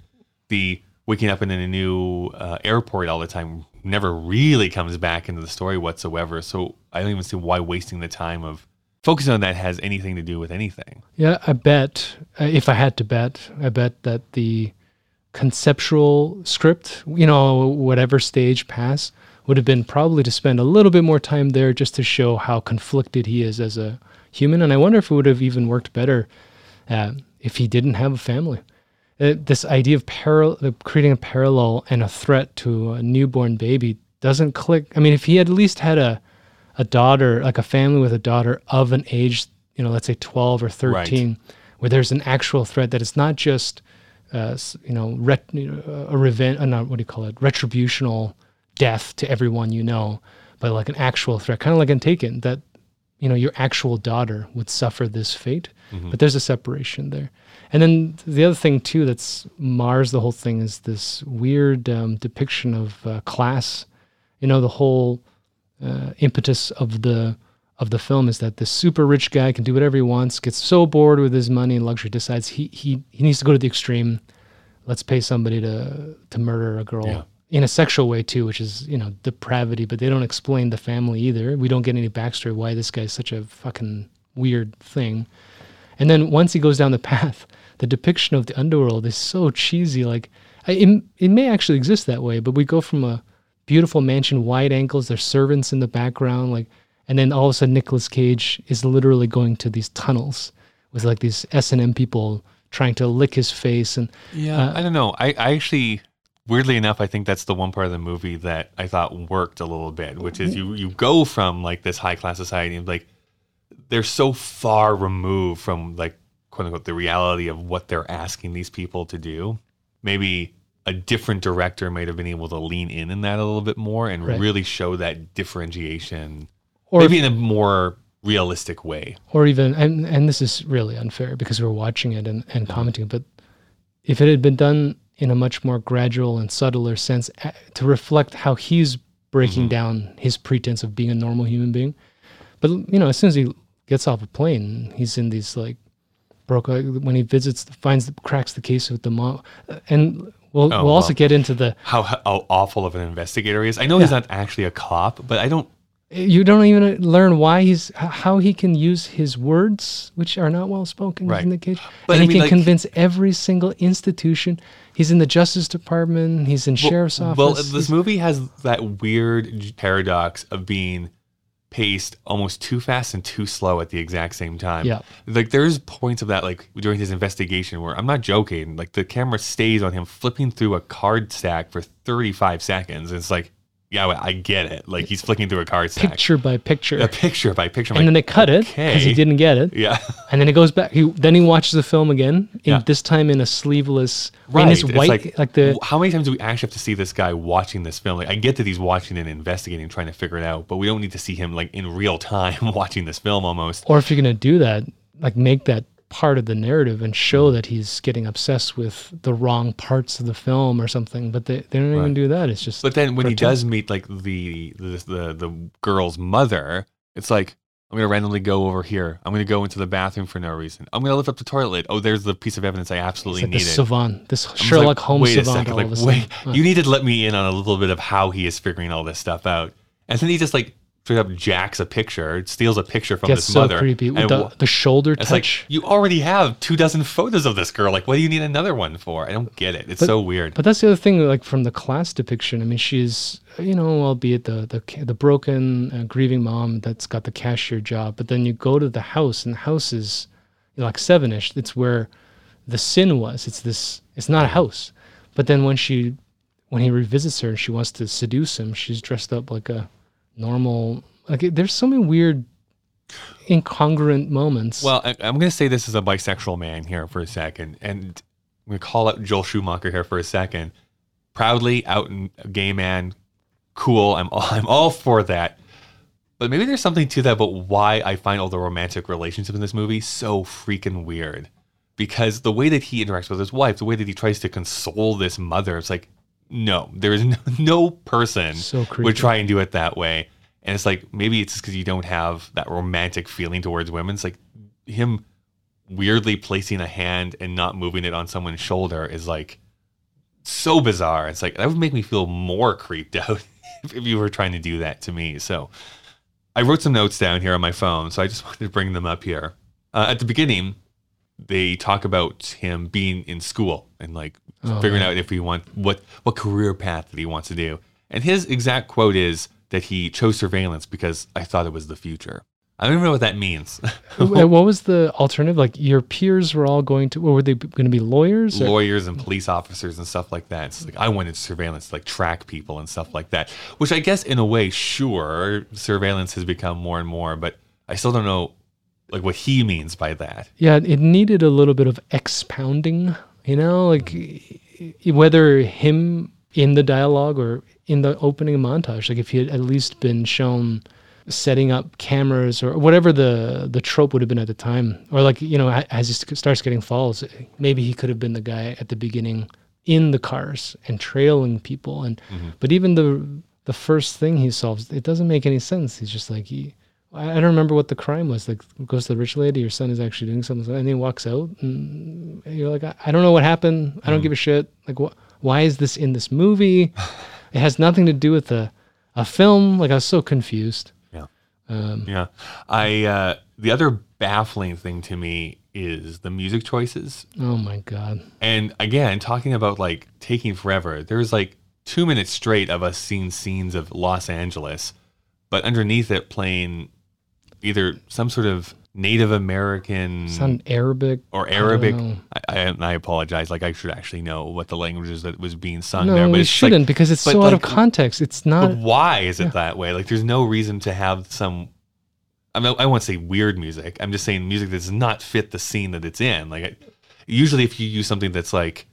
S1: The waking up in a new uh, airport all the time never really comes back into the story whatsoever. So I don't even see why wasting the time of focusing on that has anything to do with anything.
S2: Yeah, I bet uh, if I had to bet, I bet that the conceptual script, you know, whatever stage pass, would have been probably to spend a little bit more time there just to show how conflicted he is as a human. And I wonder if it would have even worked better uh, if he didn't have a family. Uh, this idea of paral- creating a parallel and a threat to a newborn baby doesn't click. I mean, if he had at least had a a daughter, like a family with a daughter of an age, you know, let's say 12 or 13, where there's an actual threat that it's not just, uh, you know, ret- a revenge, uh, not what do you call it, retributional death to everyone you know, but like an actual threat, kind of like in Taken, that, you know, your actual daughter would suffer this fate. But there's a separation there. And then the other thing too that's mars the whole thing is this weird um, depiction of uh, class. You know, the whole uh, impetus of the of the film is that this super rich guy can do whatever he wants, gets so bored with his money and luxury, decides he he he needs to go to the extreme. Let's pay somebody to to murder a girl
S1: Yeah.
S2: in a sexual way too, which is you know depravity. But they don't explain the family either. We don't get any backstory why this guy's such a fucking weird thing. And then once he goes down the [laughs] path, the depiction of the underworld is so cheesy. Like I- it, it may actually exist that way, but we go from a beautiful mansion, wide angles, there's servants in the background, like, and then all of a sudden Nicolas Cage is literally going to these tunnels with like these S and M people trying to lick his face, and
S1: Yeah, uh, I don't know. I, I actually, weirdly enough, I think that's the one part of the movie that I thought worked a little bit, which is you you go from like this high class society and like they're so far removed from like quote unquote the reality of what they're asking these people to do maybe a different director might have been able to lean in in that a little bit more and
S2: Right.
S1: really show that differentiation,
S2: Or
S1: maybe in a more realistic way.
S2: or even and and this is really unfair because we're watching it and, and commenting but if it had been done in a much more gradual and subtler sense uh, to reflect how he's breaking down his pretense of being a normal human being but you know as soon as he gets off a plane he's in these like broke when he visits finds the cracks the case with the mom uh, and we'll
S1: Oh,
S2: we'll also
S1: well.
S2: get into the
S1: How, how awful of an investigator he is. I know he's not actually a cop, but I don't.
S2: you don't even learn why he's how he can use his words which are not well spoken
S1: Right.
S2: in the cage
S1: But
S2: and
S1: I
S2: he
S1: mean,
S2: can
S1: like-
S2: convince every single institution he's in the justice department he's in sheriff's office
S1: Well, this
S2: he's-
S1: movie has that weird paradox of being paced almost too fast and too slow at the exact same time.
S2: Yeah.
S1: Like there's points of that like during his investigation where I'm not joking, like the camera stays on him flipping through a card stack for 35 seconds. It's like, yeah, I get it. Like he's flicking through a card stack.
S2: picture by picture
S1: a picture by picture. I'm
S2: and then they
S1: like,
S2: cut it because he didn't get it
S1: Yeah.
S2: and then it goes back he then he watches the film again in
S1: Yeah.
S2: this time in a sleeveless
S1: Right.
S2: in his
S1: It's
S2: white
S1: like,
S2: like, the
S1: how many times do we actually have to see this guy watching this film? Like, I get that he's watching and investigating, trying to figure it out, but we don't need to see him like in real time [laughs] watching this film almost.
S2: or if you're going to do that like make that part of the narrative and
S1: Mm.
S2: show that he's getting obsessed with the wrong parts of the film or something but they, they don't even do that it's just
S1: But then when he does meet like the the the, the girl's mother, it's like I'm gonna randomly go over here. I'm gonna go into the bathroom for no reason. I'm gonna lift up the toilet lid. Oh, there's the piece of evidence I absolutely
S2: like
S1: needed.
S2: savant, this
S1: I'm
S2: Sherlock
S1: like,
S2: Holmes
S1: wait a
S2: savant.
S1: second, like
S2: a
S1: wait, you need to let me in on a little bit of how he is figuring all this stuff out. And then he just like straight up jacks a picture, steals a picture from
S2: gets
S1: this
S2: so
S1: mother.
S2: creepy
S1: and
S2: the, the shoulder
S1: It's like
S2: touch.
S1: you already have two dozen photos of this girl. Like, what do you need another one for? I don't get it. It's
S2: But-
S1: so weird.
S2: but that's the other thing, like from the class depiction. I mean, she's you know, albeit the the the broken, uh, grieving mom that's got the cashier job. But then you go to the house, and the house is you know, like sevenish. It's where the sin was. It's this. It's not a house. But then when she, when he revisits her and she wants to seduce him, she's dressed up like a normal. Like there's so many weird, incongruent moments.
S1: Well, I, I'm going to say this as a bisexual man here for a second, and I'm going to call out Joel Schumacher here for a second. Proudly out and gay man, cool. I'm all, [laughs] I'm all for that. But maybe there's something to that about why I find all the romantic relationships in this movie so freaking weird. Because the way that he interacts with his wife, the way that he tries to console this mother, it's like, no, there is [laughs] no, no person
S2: So
S1: would try and do it that way. And it's like maybe it's just because you don't have that romantic feeling towards women. It's like him weirdly placing a hand and not moving it on someone's shoulder is like so bizarre. It's like that would make me feel more creeped [laughs] out if, if you were trying to do that to me. So I wrote some notes down here on my phone, so I just [laughs] wanted to bring them up here. Uh, at the beginning, they talk about him being in school and like
S2: Oh,
S1: figuring
S2: yeah.
S1: out if he want what what career path that he wants to do. And his exact quote is that he chose surveillance because I thought it was the future. I don't even know what that means. [laughs]
S2: What was the alternative? Like your peers were all going to, were they going to be lawyers? or-
S1: lawyers and police officers and stuff like that. It's like I wanted surveillance to like track people and stuff like that. Which I guess in a way, sure, surveillance has become more and more, but I still don't know like what he means by that.
S2: Yeah, it needed a little bit of expounding, you know, like whether him in the dialogue or in the opening montage, like if he had at least been shown setting up cameras or whatever the the trope would have been at the time, or like you know, as he starts getting falls, maybe he could have been the guy at the beginning in the cars and trailing people, and mm-hmm. but even the the first thing he solves, it doesn't make any sense. He's just like he. I I don't remember what the crime was. Like goes to the rich lady, your son is actually doing something, and then he walks out, and you're like, I, I don't know what happened. I don't give a shit. Like, wh- why is this in this movie? [sighs] it has nothing to do with a a film. Like I was so confused.
S1: Yeah.
S2: Um,
S1: Yeah. I uh the other baffling thing to me is the music choices.
S2: oh my god.
S1: And again, talking about like taking forever, there's like two minutes straight of us seeing scenes of Los Angeles, but underneath it playing either some sort of Native American
S2: some Arabic
S1: or Arabic. I, I, and I apologize. Like I should actually know what the languages that was being sung
S2: No,
S1: there. But
S2: we
S1: just like-
S2: shouldn't because it's so out of context. It's
S1: But
S2: not.
S1: why is it that way? Like, there's no reason to have some. I mean, I won't say weird music. I'm just saying music that does not fit the scene that it's in. Like, I, usually, if you use something that's like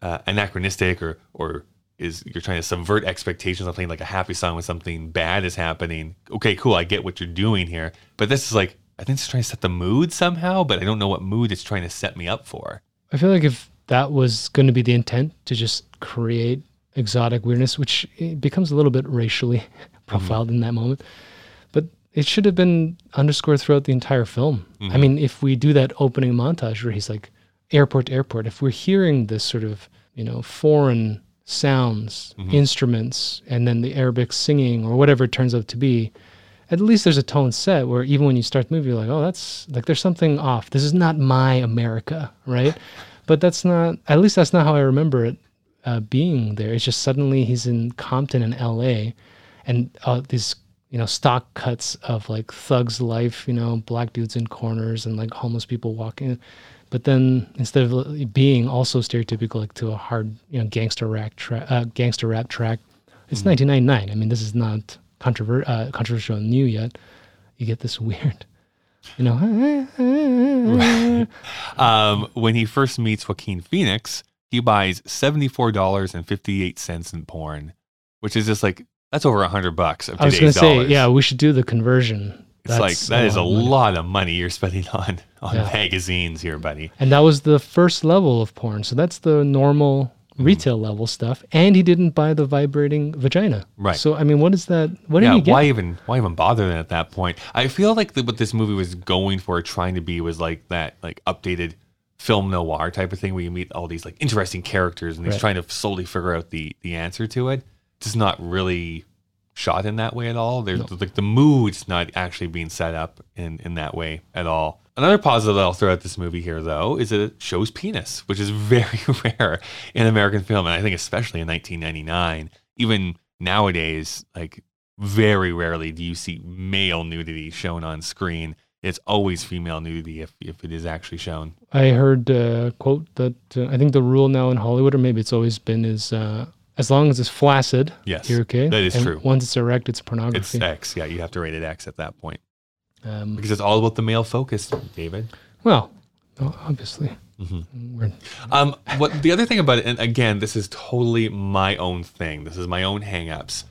S1: uh, anachronistic or or is you're trying to subvert expectations of playing like a happy song when something bad is happening. Okay, cool, I get what you're doing here, but this is like I think it's trying to set the mood somehow, but I don't know what mood it's trying to set me up for.
S2: I feel like if that was going to be the intent to just create exotic weirdness, which it becomes a little bit racially [laughs] mm-hmm. profiled in that moment, but it should have been underscored throughout the entire film. I mm-hmm. mean, if we do that opening montage where he's like airport to airport, if we're hearing this sort of you know foreign sounds, instruments, and then the Arabic singing or whatever it turns out to be, at least there's a tone set where even when you start the movie, you're like, oh, that's like there's something off. This is not my America, right? [laughs] but that's not, at least that's not how I remember it uh, being there. It's just suddenly he's in Compton in LA and uh, these, you know, stock cuts of like thugs' life, you know, black dudes in corners and like homeless people walking. But then instead of being also stereotypical like to a hard, you know, gangster rap, tra- uh, gangster rap track, it's 1999. I mean, this is not controver- uh, controversial and new yet. You get this [laughs] weird, you know, [laughs]
S1: Um, when he first meets Joaquin Phoenix, he buys seventy four dollars and fifty eight cents in porn, which is just like that's over a hundred bucks of
S2: I was going to say, yeah, we should do the conversion.
S1: It's like that is a
S2: of
S1: lot of money you're spending [laughs] on on
S2: Yeah.
S1: magazines here, buddy.
S2: And that was the first level of porn. So that's the normal
S1: Mm-hmm.
S2: retail level stuff. And he didn't buy the vibrating vagina.
S1: Right.
S2: So I mean, what is that? What
S1: yeah,
S2: did he get?
S1: why even why even bother then at that point? I feel like the, what this movie was going for, trying to be, was like that like updated film noir type of thing where you meet all these like interesting characters and he's
S2: Right.
S1: trying to slowly figure out the the answer to it. It's not really shot in that way at all. There's like the mood's not actually being set up in in that way at all. Another positive that I'll throw at this movie here though is that it shows penis, which is [laughs] very [laughs] rare in American film, and I think especially in 1999. Even nowadays, like very rarely do you see male nudity shown on screen. It's always female nudity if, if it is actually shown.
S2: I heard a quote that uh, I think the rule now in Hollywood, or maybe it's always been, is uh, as long as it's flaccid,
S1: Yes,
S2: you're okay.
S1: that is
S2: And
S1: true.
S2: Once it's erect, it's pornography. It's.
S1: X. Yeah, you have to rate it X at that point
S2: um,
S1: because it's all about the male focus, David.
S2: well, obviously.
S1: Mm-hmm. Um, what the other thing about it, and again, this is totally my own thing. This is my own hangups.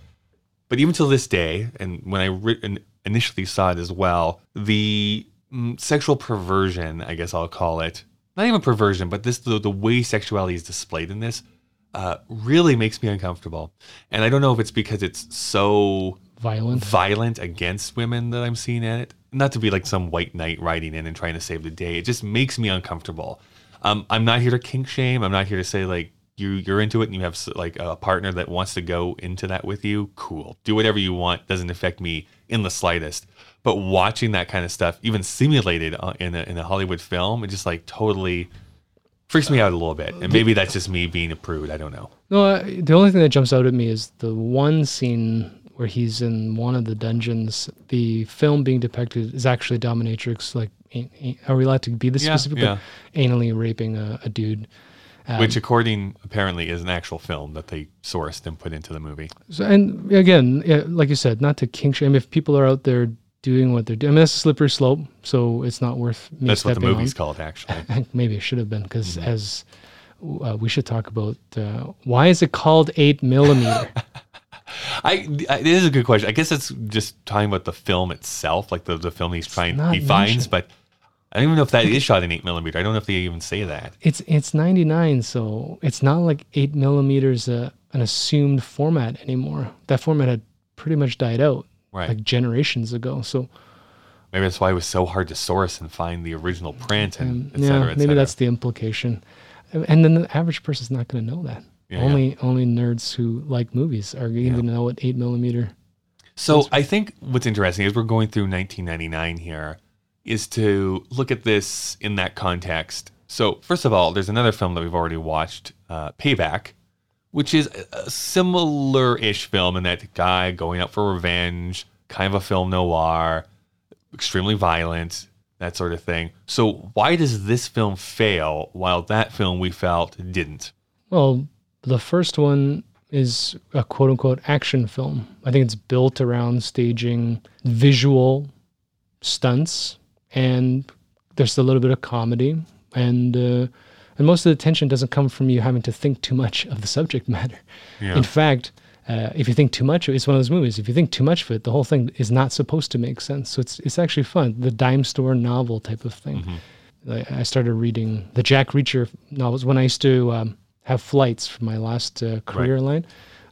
S1: But even till this day, and when I ri- in- initially saw it as well, the mm, sexual perversion, I guess I'll call it, not even perversion, but this the, the way sexuality is displayed in this, uh, really makes me uncomfortable. And I don't know if it's because it's so
S2: violent.
S1: violent against women that I'm seeing in it. Not to be like some white knight riding in and trying to save the day. It just makes me uncomfortable. Um, I'm not here to kink shame. I'm not here to say like you you're into it and you have like a partner that wants to go into that with you. Cool, do whatever you want. Doesn't affect me in the slightest. But watching that kind of stuff, even simulated uh, in a, in a Hollywood film, it just like totally freaks me out a little bit. And maybe that's just me being a prude. I don't know.
S2: No, uh, the only thing that jumps out at me is the one scene where he's in one of the dungeons. The film being depicted is actually dominatrix. Like, are we allowed to be this
S1: Yeah,
S2: specific?
S1: yeah.
S2: But anally raping a, a dude. Um,
S1: Which, according apparently, is an actual film that they sourced and put into the movie.
S2: So, and again, yeah, like you said, not to kink shame. If people are out there doing what they're doing, I mean, that's a slippery slope. So it's not worth me
S1: That's what the movie's
S2: on.
S1: called, actually. [laughs]
S2: Maybe it should have been because
S1: Mm-hmm.
S2: as uh, we should talk about uh, why is it called eight millimeter? [laughs]
S1: I, I it is a good question. I guess it's just talking about the film itself, like the, the film he's trying he finds, but I don't even know if that is shot in eight millimeter. I don't know if they even say that.
S2: it's it's 99 so it's not like 8 millimeters uh, an assumed format anymore that format had pretty much died out
S1: Right.
S2: like generations ago so
S1: Maybe that's why it was so hard to source and find the original print and
S2: um,
S1: et
S2: yeah
S1: cetera, et
S2: maybe
S1: cetera.
S2: that's the implication And- and then the average person's not going to know that
S1: Yeah,
S2: only only nerds who like movies are going to know what 8 millimeter
S1: So I think what's interesting is we're going through 1999 here is to look at this in that context. So first of all, there's another film that we've already watched, uh, Payback, which is a- a similar-ish film in that guy going out for revenge, kind of a film noir, extremely violent, that sort of thing. So why does this film fail while that film we felt didn't?
S2: Well, the first one is a quote unquote action film. I think it's built around staging visual stunts and there's a little bit of comedy and uh, And most of the tension doesn't come from you having to think too much of the subject matter.
S1: Yeah.
S2: In fact, uh, if you think too much, it's one of those movies. If you think too much of it, the whole thing is not supposed to make sense. So it's it's actually fun, the dime store novel type of thing. I, I started reading the Jack Reacher novels when I used to um, have flights for my last uh, career line.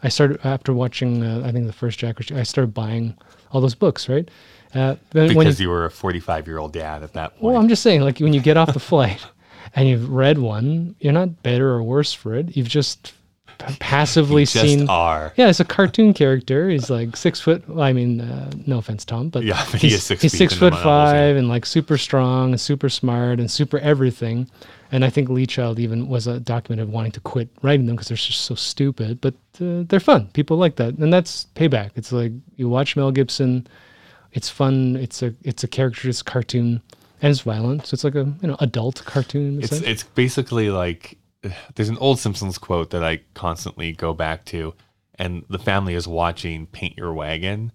S2: I started after watching, uh, I think the first Jack Reacher. I started buying all those books, right? Uh,
S1: Because you were a 45 year old dad at that point.
S2: well, I'm just saying, like when you get off the [laughs] flight and you've read one, you're not better or worse for it. You've just passively
S1: just
S2: seen.
S1: are.
S2: Yeah, it's a cartoon character. He's like six foot. Well, I mean, uh, no offense, Tom, but
S1: Yeah, but he
S2: he's,
S1: is six
S2: he's six foot
S1: novels, yeah.
S2: five and like super strong and super smart and super everything. And I think Lee Child even was a document of wanting to quit writing them because they're just so stupid. But uh, they're fun. People like that, and that's payback. It's like you watch Mel Gibson. It's fun. It's a it's a character. It's cartoon, and it's violent. So it's like a you know adult cartoon.
S1: It's
S2: sense.
S1: it's basically like [sighs] there's an old Simpsons quote that I constantly go back to, and the family is watching Paint Your Wagon.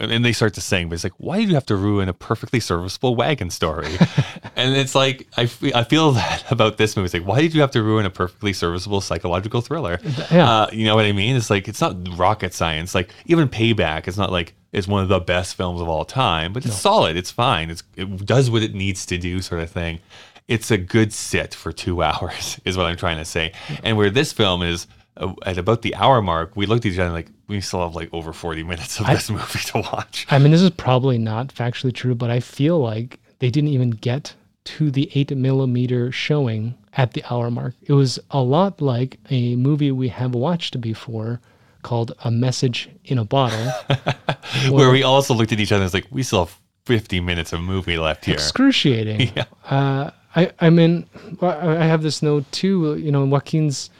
S1: And and they start to sing, but it's like, why do you have to ruin a perfectly serviceable wagon story? [laughs] and it's like, I, I feel [laughs] that about this movie. It's like, why did you have to ruin a perfectly serviceable psychological thriller?
S2: Yeah.
S1: Uh, you know what I mean? It's like, it's not rocket science. Like, even Payback, it's not like it's one of the best films of all time, but it's solid. It's fine. It's, it does what it needs to do, sort of thing. It's a good sit for two [laughs] hours, is what I'm trying to say. And where this film is uh, at about the hour mark, we looked at each other like, we still have like over 40 minutes of this [laughs] movie to watch.
S2: I mean, this is probably not factually true, but I feel like they didn't even get to the eight millimeter showing at the hour mark. It was a lot like a movie we have watched before called A Message in a Bottle. [laughs]
S1: where we also looked at each other and was like, we still have 50 minutes of movie left here.
S2: excruciating. [laughs]
S1: Yeah.
S2: Uh, I, I mean, I I have this note too. You know, Joaquin's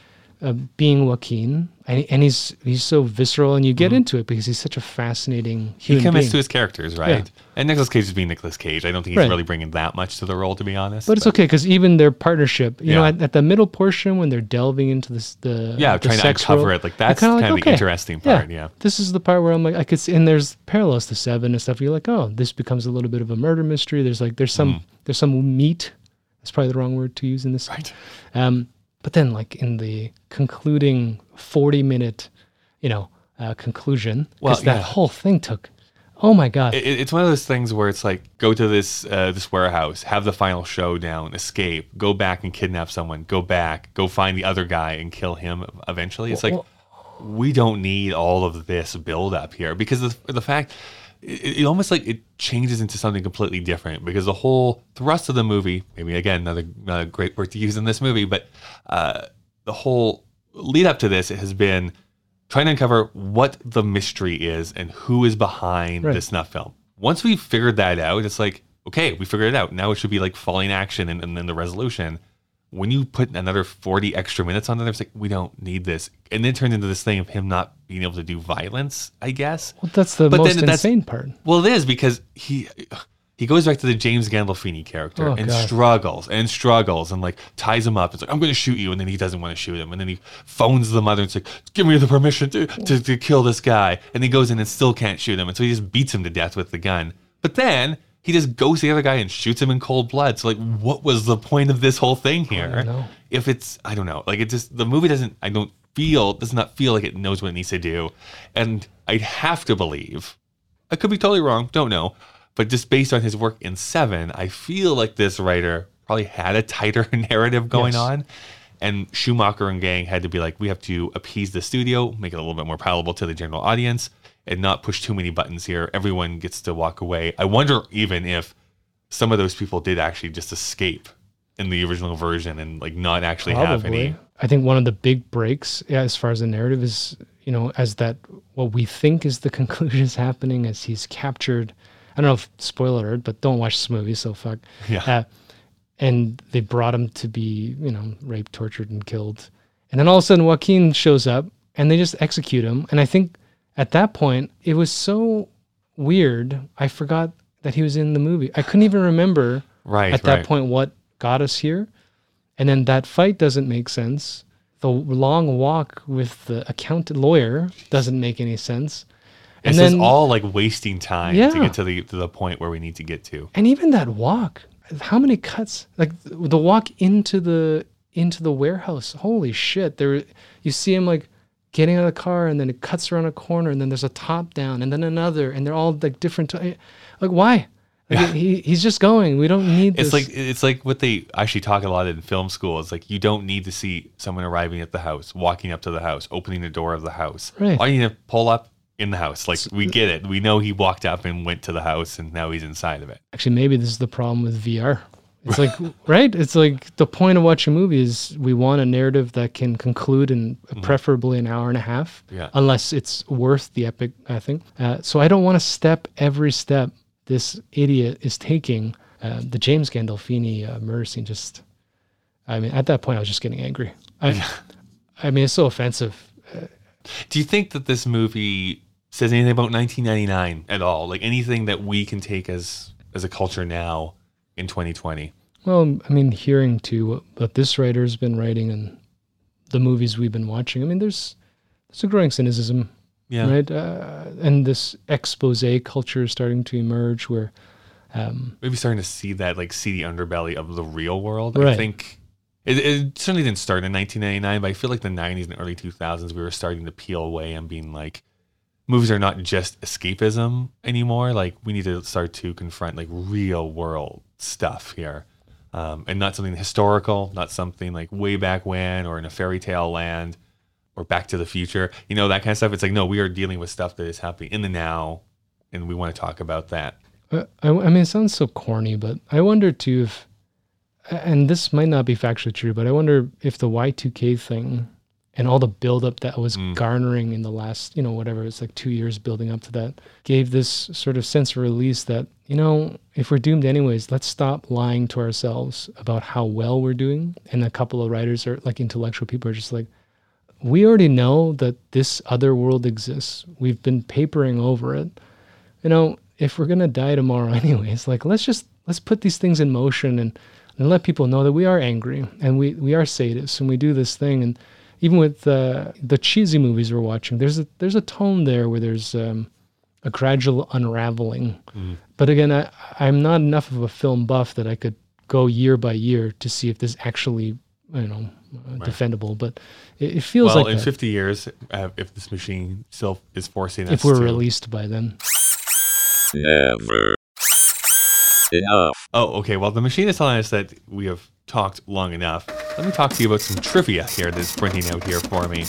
S2: uh, being Joaquin, and, and he's he's so visceral, and you get into it because he's such a fascinating
S1: Mm-hmm. He commits
S2: being.
S1: to his characters, right?
S2: Yeah.
S1: And Nicolas Cage is being Nicolas Cage. I don't think he's
S2: Right.
S1: really bringing that much to the role, to be honest.
S2: But it's okay because even their partnership, you know, at, at the middle portion when they're delving into this, the
S1: Yeah,
S2: the
S1: trying to
S2: sex
S1: uncover
S2: world,
S1: it, like, that's kind of the interesting part, yeah.
S2: this is the part where I'm like, I could see, and there's parallels to Seven and stuff. You're like, oh, this becomes a little bit of a murder mystery. There's like, there's some, there's some meat. That's probably the wrong word to use in this.
S1: Mm. Right.
S2: Um, but then, like in the concluding 40 minute, you know, uh, conclusion,
S1: Well,
S2: because that
S1: yeah.
S2: whole thing took, oh my god,
S1: It, it's one of those things where it's like go to this uh, this warehouse, have the final showdown, escape, go back and kidnap someone, go back, go find the other guy and kill him eventually. It's like
S2: Well-
S1: we don't need all of this build up here because the, the fact it, it almost like it changes into something completely different because the whole thrust of the movie, maybe again another, another great word to use in this movie, but uh, the whole lead up to this has been trying to uncover what the mystery is and who is behind
S2: Right.
S1: this snuff film. Once we've figured that out, it's like, okay, we figured it out. Now it should be like falling action and, and then the resolution. When you put another 40 extra minutes on there, it's like, we don't need this. And then it turned into this thing of him not being able to do violence, I guess.
S2: well, that's the
S1: but
S2: most
S1: then
S2: insane part.
S1: Well, it is because he he goes back to the James Gandolfini character
S2: Oh,
S1: and
S2: God.
S1: struggles and struggles and like ties him up. It's like I'm going to shoot you, and then he doesn't want to shoot him, and then he phones the mother and says, like, "Give me the permission to, to to kill this guy," and he goes in and still can't shoot him, and so he just beats him to death with the gun. But then he just goes to the other guy and shoots him in cold blood. So like, what was the point of this whole thing here?
S2: know.
S1: If it's I don't know, like it just the movie doesn't I don't feel does not feel like it knows what it needs to do, and I'd have to believe I could be totally wrong, don't know. But just based on his work in Seven, I feel like this writer probably had a tighter [laughs] narrative going
S2: Yes.
S1: on. And Schumacher and gang had to be like, we have to appease the studio, make it a little bit more palatable to the general audience, and not push too many buttons here. Everyone gets to walk away. I wonder even if some of those people did actually just escape in the original version and like not actually have any.
S2: I think one of the big breaks yeah, as far as the narrative is, you know, as that what we think is the [laughs] conclusion is happening as he's captured. I don't know if spoiler alert, but don't watch this movie. So fuck.
S1: Yeah.
S2: Uh, and they brought him to be, you know, raped, tortured, and killed. And then all of a sudden, Joaquin shows up, and they just execute him. And I think at that point, it was so weird. I forgot that he was in the movie. I couldn't even remember
S1: Right,
S2: at that
S1: right.
S2: point what got us here. And then that fight doesn't make sense. The long walk with the accountant lawyer doesn't make any sense. And
S1: It's
S2: then
S1: just all like wasting time to get to the to the point where we need to get to.
S2: and even that walk, how many cuts? Like the walk into the into the warehouse. Holy shit! There, you see him like getting out of the car, and then it cuts around a corner, and then there's a top down, and then another, and they're all like different. T- like why? Like, he, he's just going. We don't need.
S1: It's
S2: this.
S1: like it's like what they actually talk a lot in film school. It's like you don't need to see someone arriving at the house, walking up to the house, opening the door of the house.
S2: Right.
S1: All you need to pull up in the house. Like we get it. We know he walked up and went to the house, and now he's inside of it.
S2: actually maybe this is the problem with VR. It's like right. It's like the point of watching movies. We want a narrative that can conclude in preferably an hour and a half.
S1: Mm-hmm. Yeah.
S2: Unless it's worth the epic, I think. Uh, so I don't want to step every step this idiot is taking. Uh, the James Gandolfini uh, murder scene just. I mean, at that point, I was just getting angry. I, [laughs] I mean, it's so offensive.
S1: Do you think that this movie says anything about 1999 at all? Like anything that we can take as as a culture now in 2020?
S2: Well, I mean, hearing too what, what this writer's been writing and the movies we've been watching, I mean, there's there's a growing cynicism,
S1: Yeah.
S2: right? Uh, and this expose culture is starting to emerge where, um,
S1: maybe starting to see that like seedy underbelly of the real world. I think it, it certainly didn't start in 1999, but I feel like the 90s and early 2000s we were starting to peel away and being like, movies are not just escapism anymore. Like we need to start to confront like real world stuff here, um, and not something historical, not something like way back when or in a fairy tale land or Back to the Future. You know that kind of stuff. It's like no, we are dealing with stuff that is happening in the now, and we want to talk about that.
S2: uh, I, I mean, it sounds so corny, but I wonder too if, and this might not be factually true, but I wonder if the Y2K thing and all the buildup that was mm. garnering in the last, you know, whatever, it's like two years building up to that, gave this sort of sense of release that, you know, if we're doomed anyways, let's stop lying to ourselves about how well we're doing. And a couple of writers are like intellectual people are just like, we already know that this other world exists. We've been papering over it. You know, if we're gonna die tomorrow [laughs] anyways, like let's just let's put these things in motion and, and let people know that we are angry and we, we are sadists and we do this thing and even with uh, the cheesy movies we're watching, there's a there's a tone there where there's um, a gradual unraveling. But again, I, I'm not enough of a film buff that I could go year by year to see if this actually, you know, uh, defendable. But it, it feels
S1: well,
S2: like
S1: in
S2: that
S1: 50 years, uh, if this machine still is forcing us
S2: if we're
S1: to,
S2: released by then.
S3: Never. Enough.
S1: Oh, okay. Well, the machine is telling us that we have talked long enough. Let me talk to you about some trivia here that's printing out here for me.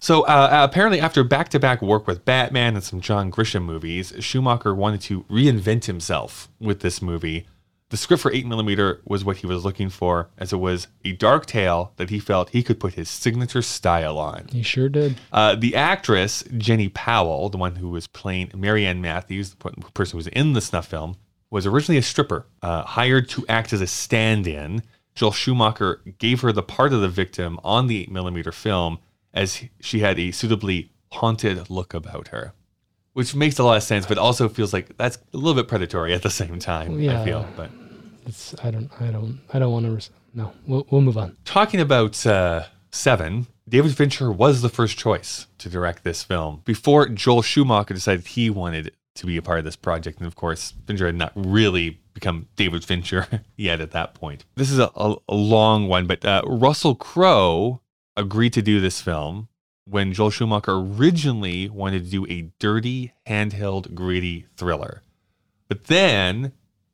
S1: So, uh, uh, apparently, after back to back work with Batman and some John Grisham movies, Schumacher wanted to reinvent himself with this movie. The script for 8mm was what he was looking for, as it was a dark tale that he felt he could put his signature style on.
S2: He sure did.
S1: Uh, the actress Jenny Powell, the one who was playing Marianne Matthews, the person who was in the snuff film, was originally a stripper, uh, hired to act as a stand-in. Joel Schumacher gave her the part of the victim on the 8mm film, as she had a suitably haunted look about her, which makes a lot of sense, but also feels like that's a little bit predatory at the same time. I feel, but.
S2: It's I don't I don't I don't want to. Res- no, we'll we'll move on.
S1: Talking about uh, Seven, David Fincher was the first choice to direct this film before Joel Schumacher decided he wanted to be a part of this project. And of course, Fincher had not really become David Fincher [laughs] yet at that point. This is a, a, a long one, but uh, Russell Crowe agreed to do this film when Joel Schumacher originally wanted to do a dirty, handheld, gritty thriller. But then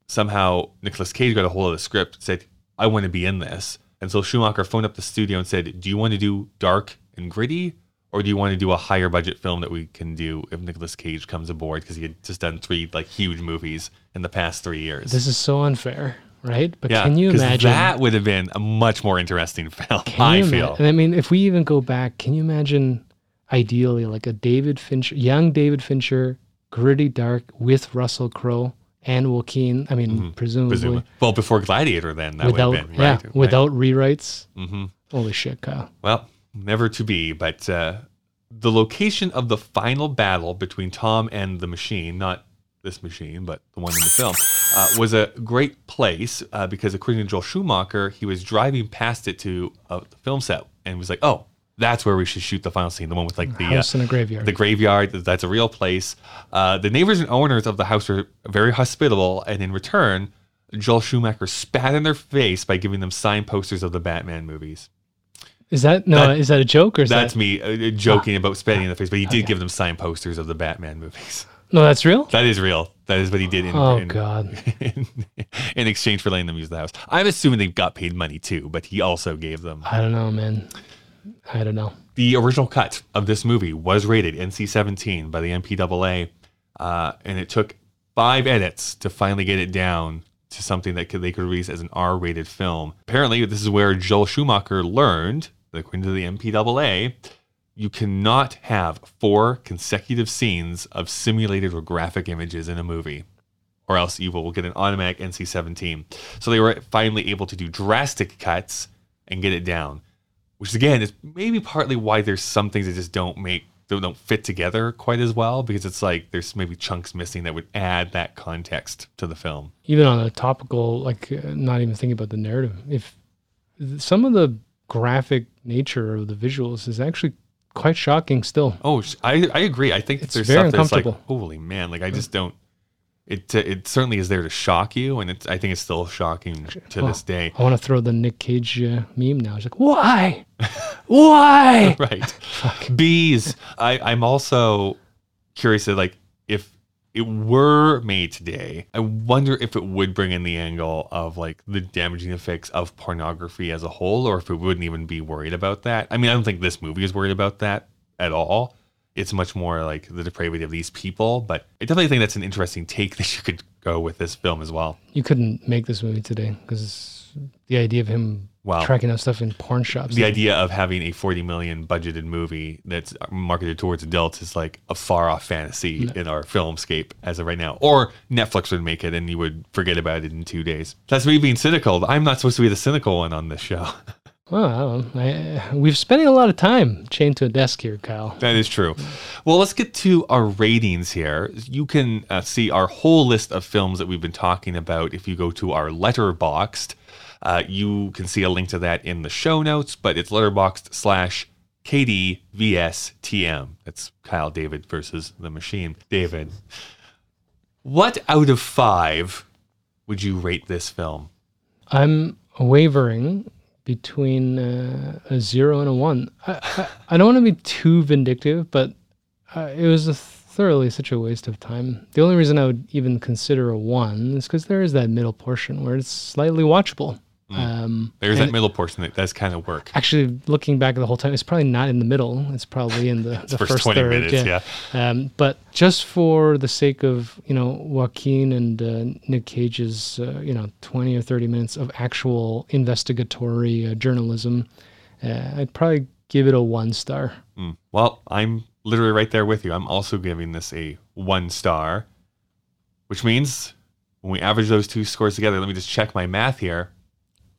S1: somehow Nicolas Cage got a hold of the script and said, I want to be in this. And so Schumacher phoned up the studio and said, Do you want to do dark and gritty? Or do you want to do a higher budget film that we can do if Nicolas Cage comes aboard? Because he had just done three like huge movies in the past three years.
S2: This is so unfair, right? But
S1: yeah,
S2: can you imagine?
S1: that would have been a much more interesting [laughs] film, I
S2: ima-
S1: feel.
S2: And I mean, if we even go back, can you imagine ideally like a David Fincher, young David Fincher, gritty dark with Russell Crowe and Joaquin? I mean, presumably
S1: Presume- Well, before Gladiator, then that
S2: without,
S1: would have been
S2: yeah,
S1: right. right.
S2: without rewrites.
S1: hmm
S2: Holy shit, Kyle.
S1: Well, never to be, but uh, the location of the final battle between Tom and the machine, not this machine, but the one in the film, uh, was a great place uh, because, according to Joel Schumacher, he was driving past it to uh, the film set and was like, oh, that's where we should shoot the final scene, the one with like the uh,
S2: House in a graveyard.
S1: the graveyard. That's a real place. Uh, the neighbors and owners of the house were very hospitable, and in return, Joel Schumacher spat in their face by giving them signed posters of the Batman movies.
S2: Is that no?
S1: That-
S2: is that a joke or is
S1: That's
S2: that
S1: me uh, joking about spitting in the face, but he did give them signed posters of the Batman movies. [laughs]
S2: no? That's real.
S1: That is real. That is what he did in,
S2: Oh
S1: in,
S2: God.
S1: in, [laughs] in exchange for letting them use the house. I'm assuming they got paid money too, but he also gave them.
S2: I don't know, man. I don't know.
S1: The original cut of this movie was rated NC-17 by the MPAA, uh, and it took five edits to finally get it down to something that could, they could release as an R-rated film. Apparently, this is where Joel Schumacher learned, according to the MPAA, you cannot have four consecutive scenes of simulated or graphic images in a movie, or else you will get an automatic NC-17. So they were finally able to do drastic cuts and get it down which again is maybe partly why there's some things that just don't make don't, don't fit together quite as well because it's like there's maybe chunks missing that would add that context to the film.
S2: Even on a topical, like uh, not even thinking about the narrative. If some of the graphic nature of the visuals is actually quite shocking still.
S1: Oh, I I agree. I think
S2: It's
S1: there's
S2: very
S1: stuff that's like
S2: uncomfortable.
S1: holy man, like I just don't. It it certainly is there to shock you, and it's I think it's still shocking to
S2: Oh.
S1: this day.
S2: I want to throw the Nick Cage uh, meme now. It's like, why? why? [laughs]
S1: right. [laughs] Bees. I, I'm also curious that like it were made today, I wonder if it would bring in the angle of like the damaging effects of pornography as a whole, or if it wouldn't even be worried about that. I mean, I don't think this movie is worried about that at all. It's much more like the depravity of these people, but I definitely think that's an interesting take [laughs] that you could go with this film as well.
S2: You couldn't make this movie today because the idea of him
S1: Wow.
S2: tracking that stuff in porn shops.
S1: the idea of having a 40 million budgeted movie that's marketed towards adults is like a far off fantasy in our filmscape as of right now. Or Netflix would make it and you would forget about it in two days. That's me being cynical. I'm not supposed to be the cynical one on this show. [laughs]
S2: Well, I don't. I, we've spending a lot of time chained to a desk here, Kyle.
S1: That is true. Well, let's get to our ratings here. You can uh, see our whole list of films that we've been talking about if you go to our Letterboxd. Uh, you can see a link to that in the show notes, but it's Letterboxd slash KDVSTM. That's Kyle David versus the machine. David, what out of five would you rate this film?
S2: I'm wavering between uh, a zero and a one. I, I, I don't want to be too vindictive, but uh, it was a thoroughly such a waste of time. The only reason I would even consider a one is because there is that middle portion where it's slightly watchable. Um,
S1: There's that middle portion that does kind of work.
S2: Actually, looking back the whole time, it's probably not in the middle. It's probably in the, [laughs] the
S1: first
S2: first,
S1: 20
S2: third.
S1: minutes, yeah.
S2: Um, but just for the sake of you know Joaquin and uh, Nick Cage's uh, you know twenty or thirty minutes of actual investigatory uh, journalism, uh, I'd probably give it a one star.
S1: Mm. Well, I'm literally right there with you. I'm also giving this a one star, which means when we average those two scores together, let me just check my math here.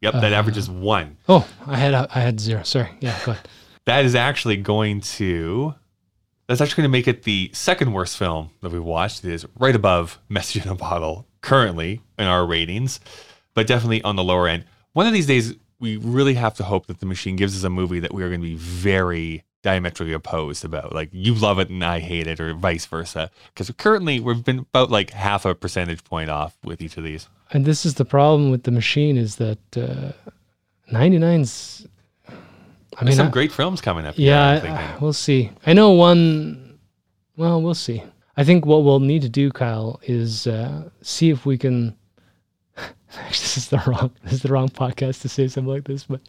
S1: Yep, that
S2: Uh,
S1: averages one.
S2: Oh, I had I had zero. Sorry. Yeah, go ahead.
S1: That is actually going to. That's actually going to make it the second worst film that we've watched. It is right above Message in a Bottle currently in our ratings, but definitely on the lower end. One of these days, we really have to hope that the machine gives us a movie that we are going to be very diametrically opposed about. Like you love it and I hate it, or vice versa. Because currently we've been about like half a percentage point off with each of these.
S2: And this is the problem with the machine is that uh, 99's. I
S1: There's
S2: mean,
S1: some
S2: I-
S1: great films coming up.
S2: Yeah,
S1: I'm
S2: I- we'll see. I know one. Well, we'll see. I think what we'll need to do, Kyle, is uh, see if we can. [laughs] This is the wrong. This is the wrong podcast to say something like this, but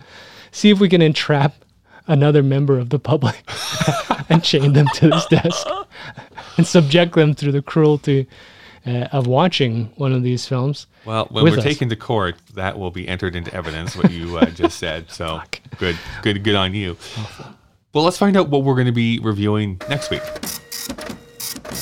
S2: see if we can entrap another member of the public [laughs] and chain them to this desk and subject them through the cruelty uh, of watching one of these films.
S1: Well, when we're
S2: us.
S1: taken to court, that will be entered into evidence. What you uh, just said. So [laughs] good, good, good on you. Well, let's find out what we're going to be reviewing next week.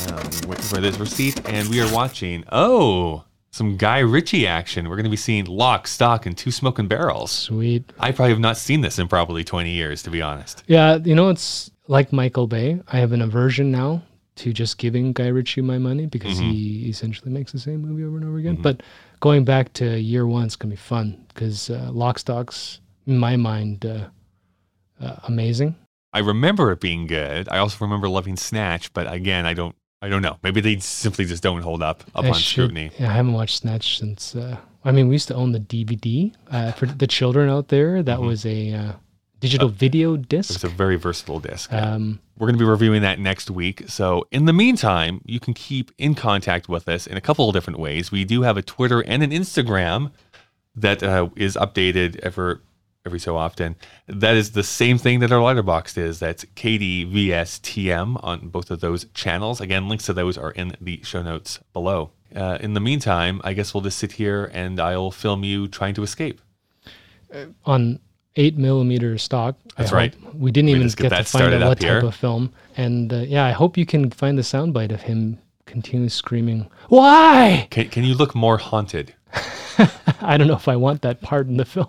S1: Um, waiting for this receipt, and we are watching. Oh, some Guy Ritchie action. We're going to be seeing Lock, Stock, and Two Smoking Barrels.
S2: Sweet.
S1: I probably have not seen this in probably 20 years, to be honest.
S2: Yeah, you know, it's like Michael Bay. I have an aversion now to just giving Guy Ritchie my money because he essentially makes the same movie over and over again. But going back to year one, is gonna be fun because uh, Lock, Stock's, in my mind, uh, uh, amazing.
S1: I remember it being good. I also remember loving Snatch, but again, I don't. I don't know. Maybe they simply just don't hold up upon scrutiny.
S2: Yeah, I haven't watched Snatch since uh, I mean, we used to own the DVD uh, for the children out there. That was a uh, digital video disc.
S1: It's a very versatile disc.
S2: Um,
S1: We're going to be reviewing that next week. So, in the meantime, you can keep in contact with us in a couple of different ways. We do have a Twitter and an Instagram that uh, is updated ever every so often. That is the same thing that our letterbox is. That's KDVSTM on both of those channels. Again, links to those are in the show notes below. Uh, in the meantime, I guess we'll just sit here and I'll film you trying to escape.
S2: on eight millimeter stock.
S1: That's right.
S2: We didn't
S1: We
S2: even
S1: get
S2: get, to find out what
S1: here.
S2: type of film. And uh, yeah, I hope you can find the soundbite of him continually screaming, "Why?"
S1: Can, can you look more haunted? [laughs]
S2: I don't know if I want that part in the film.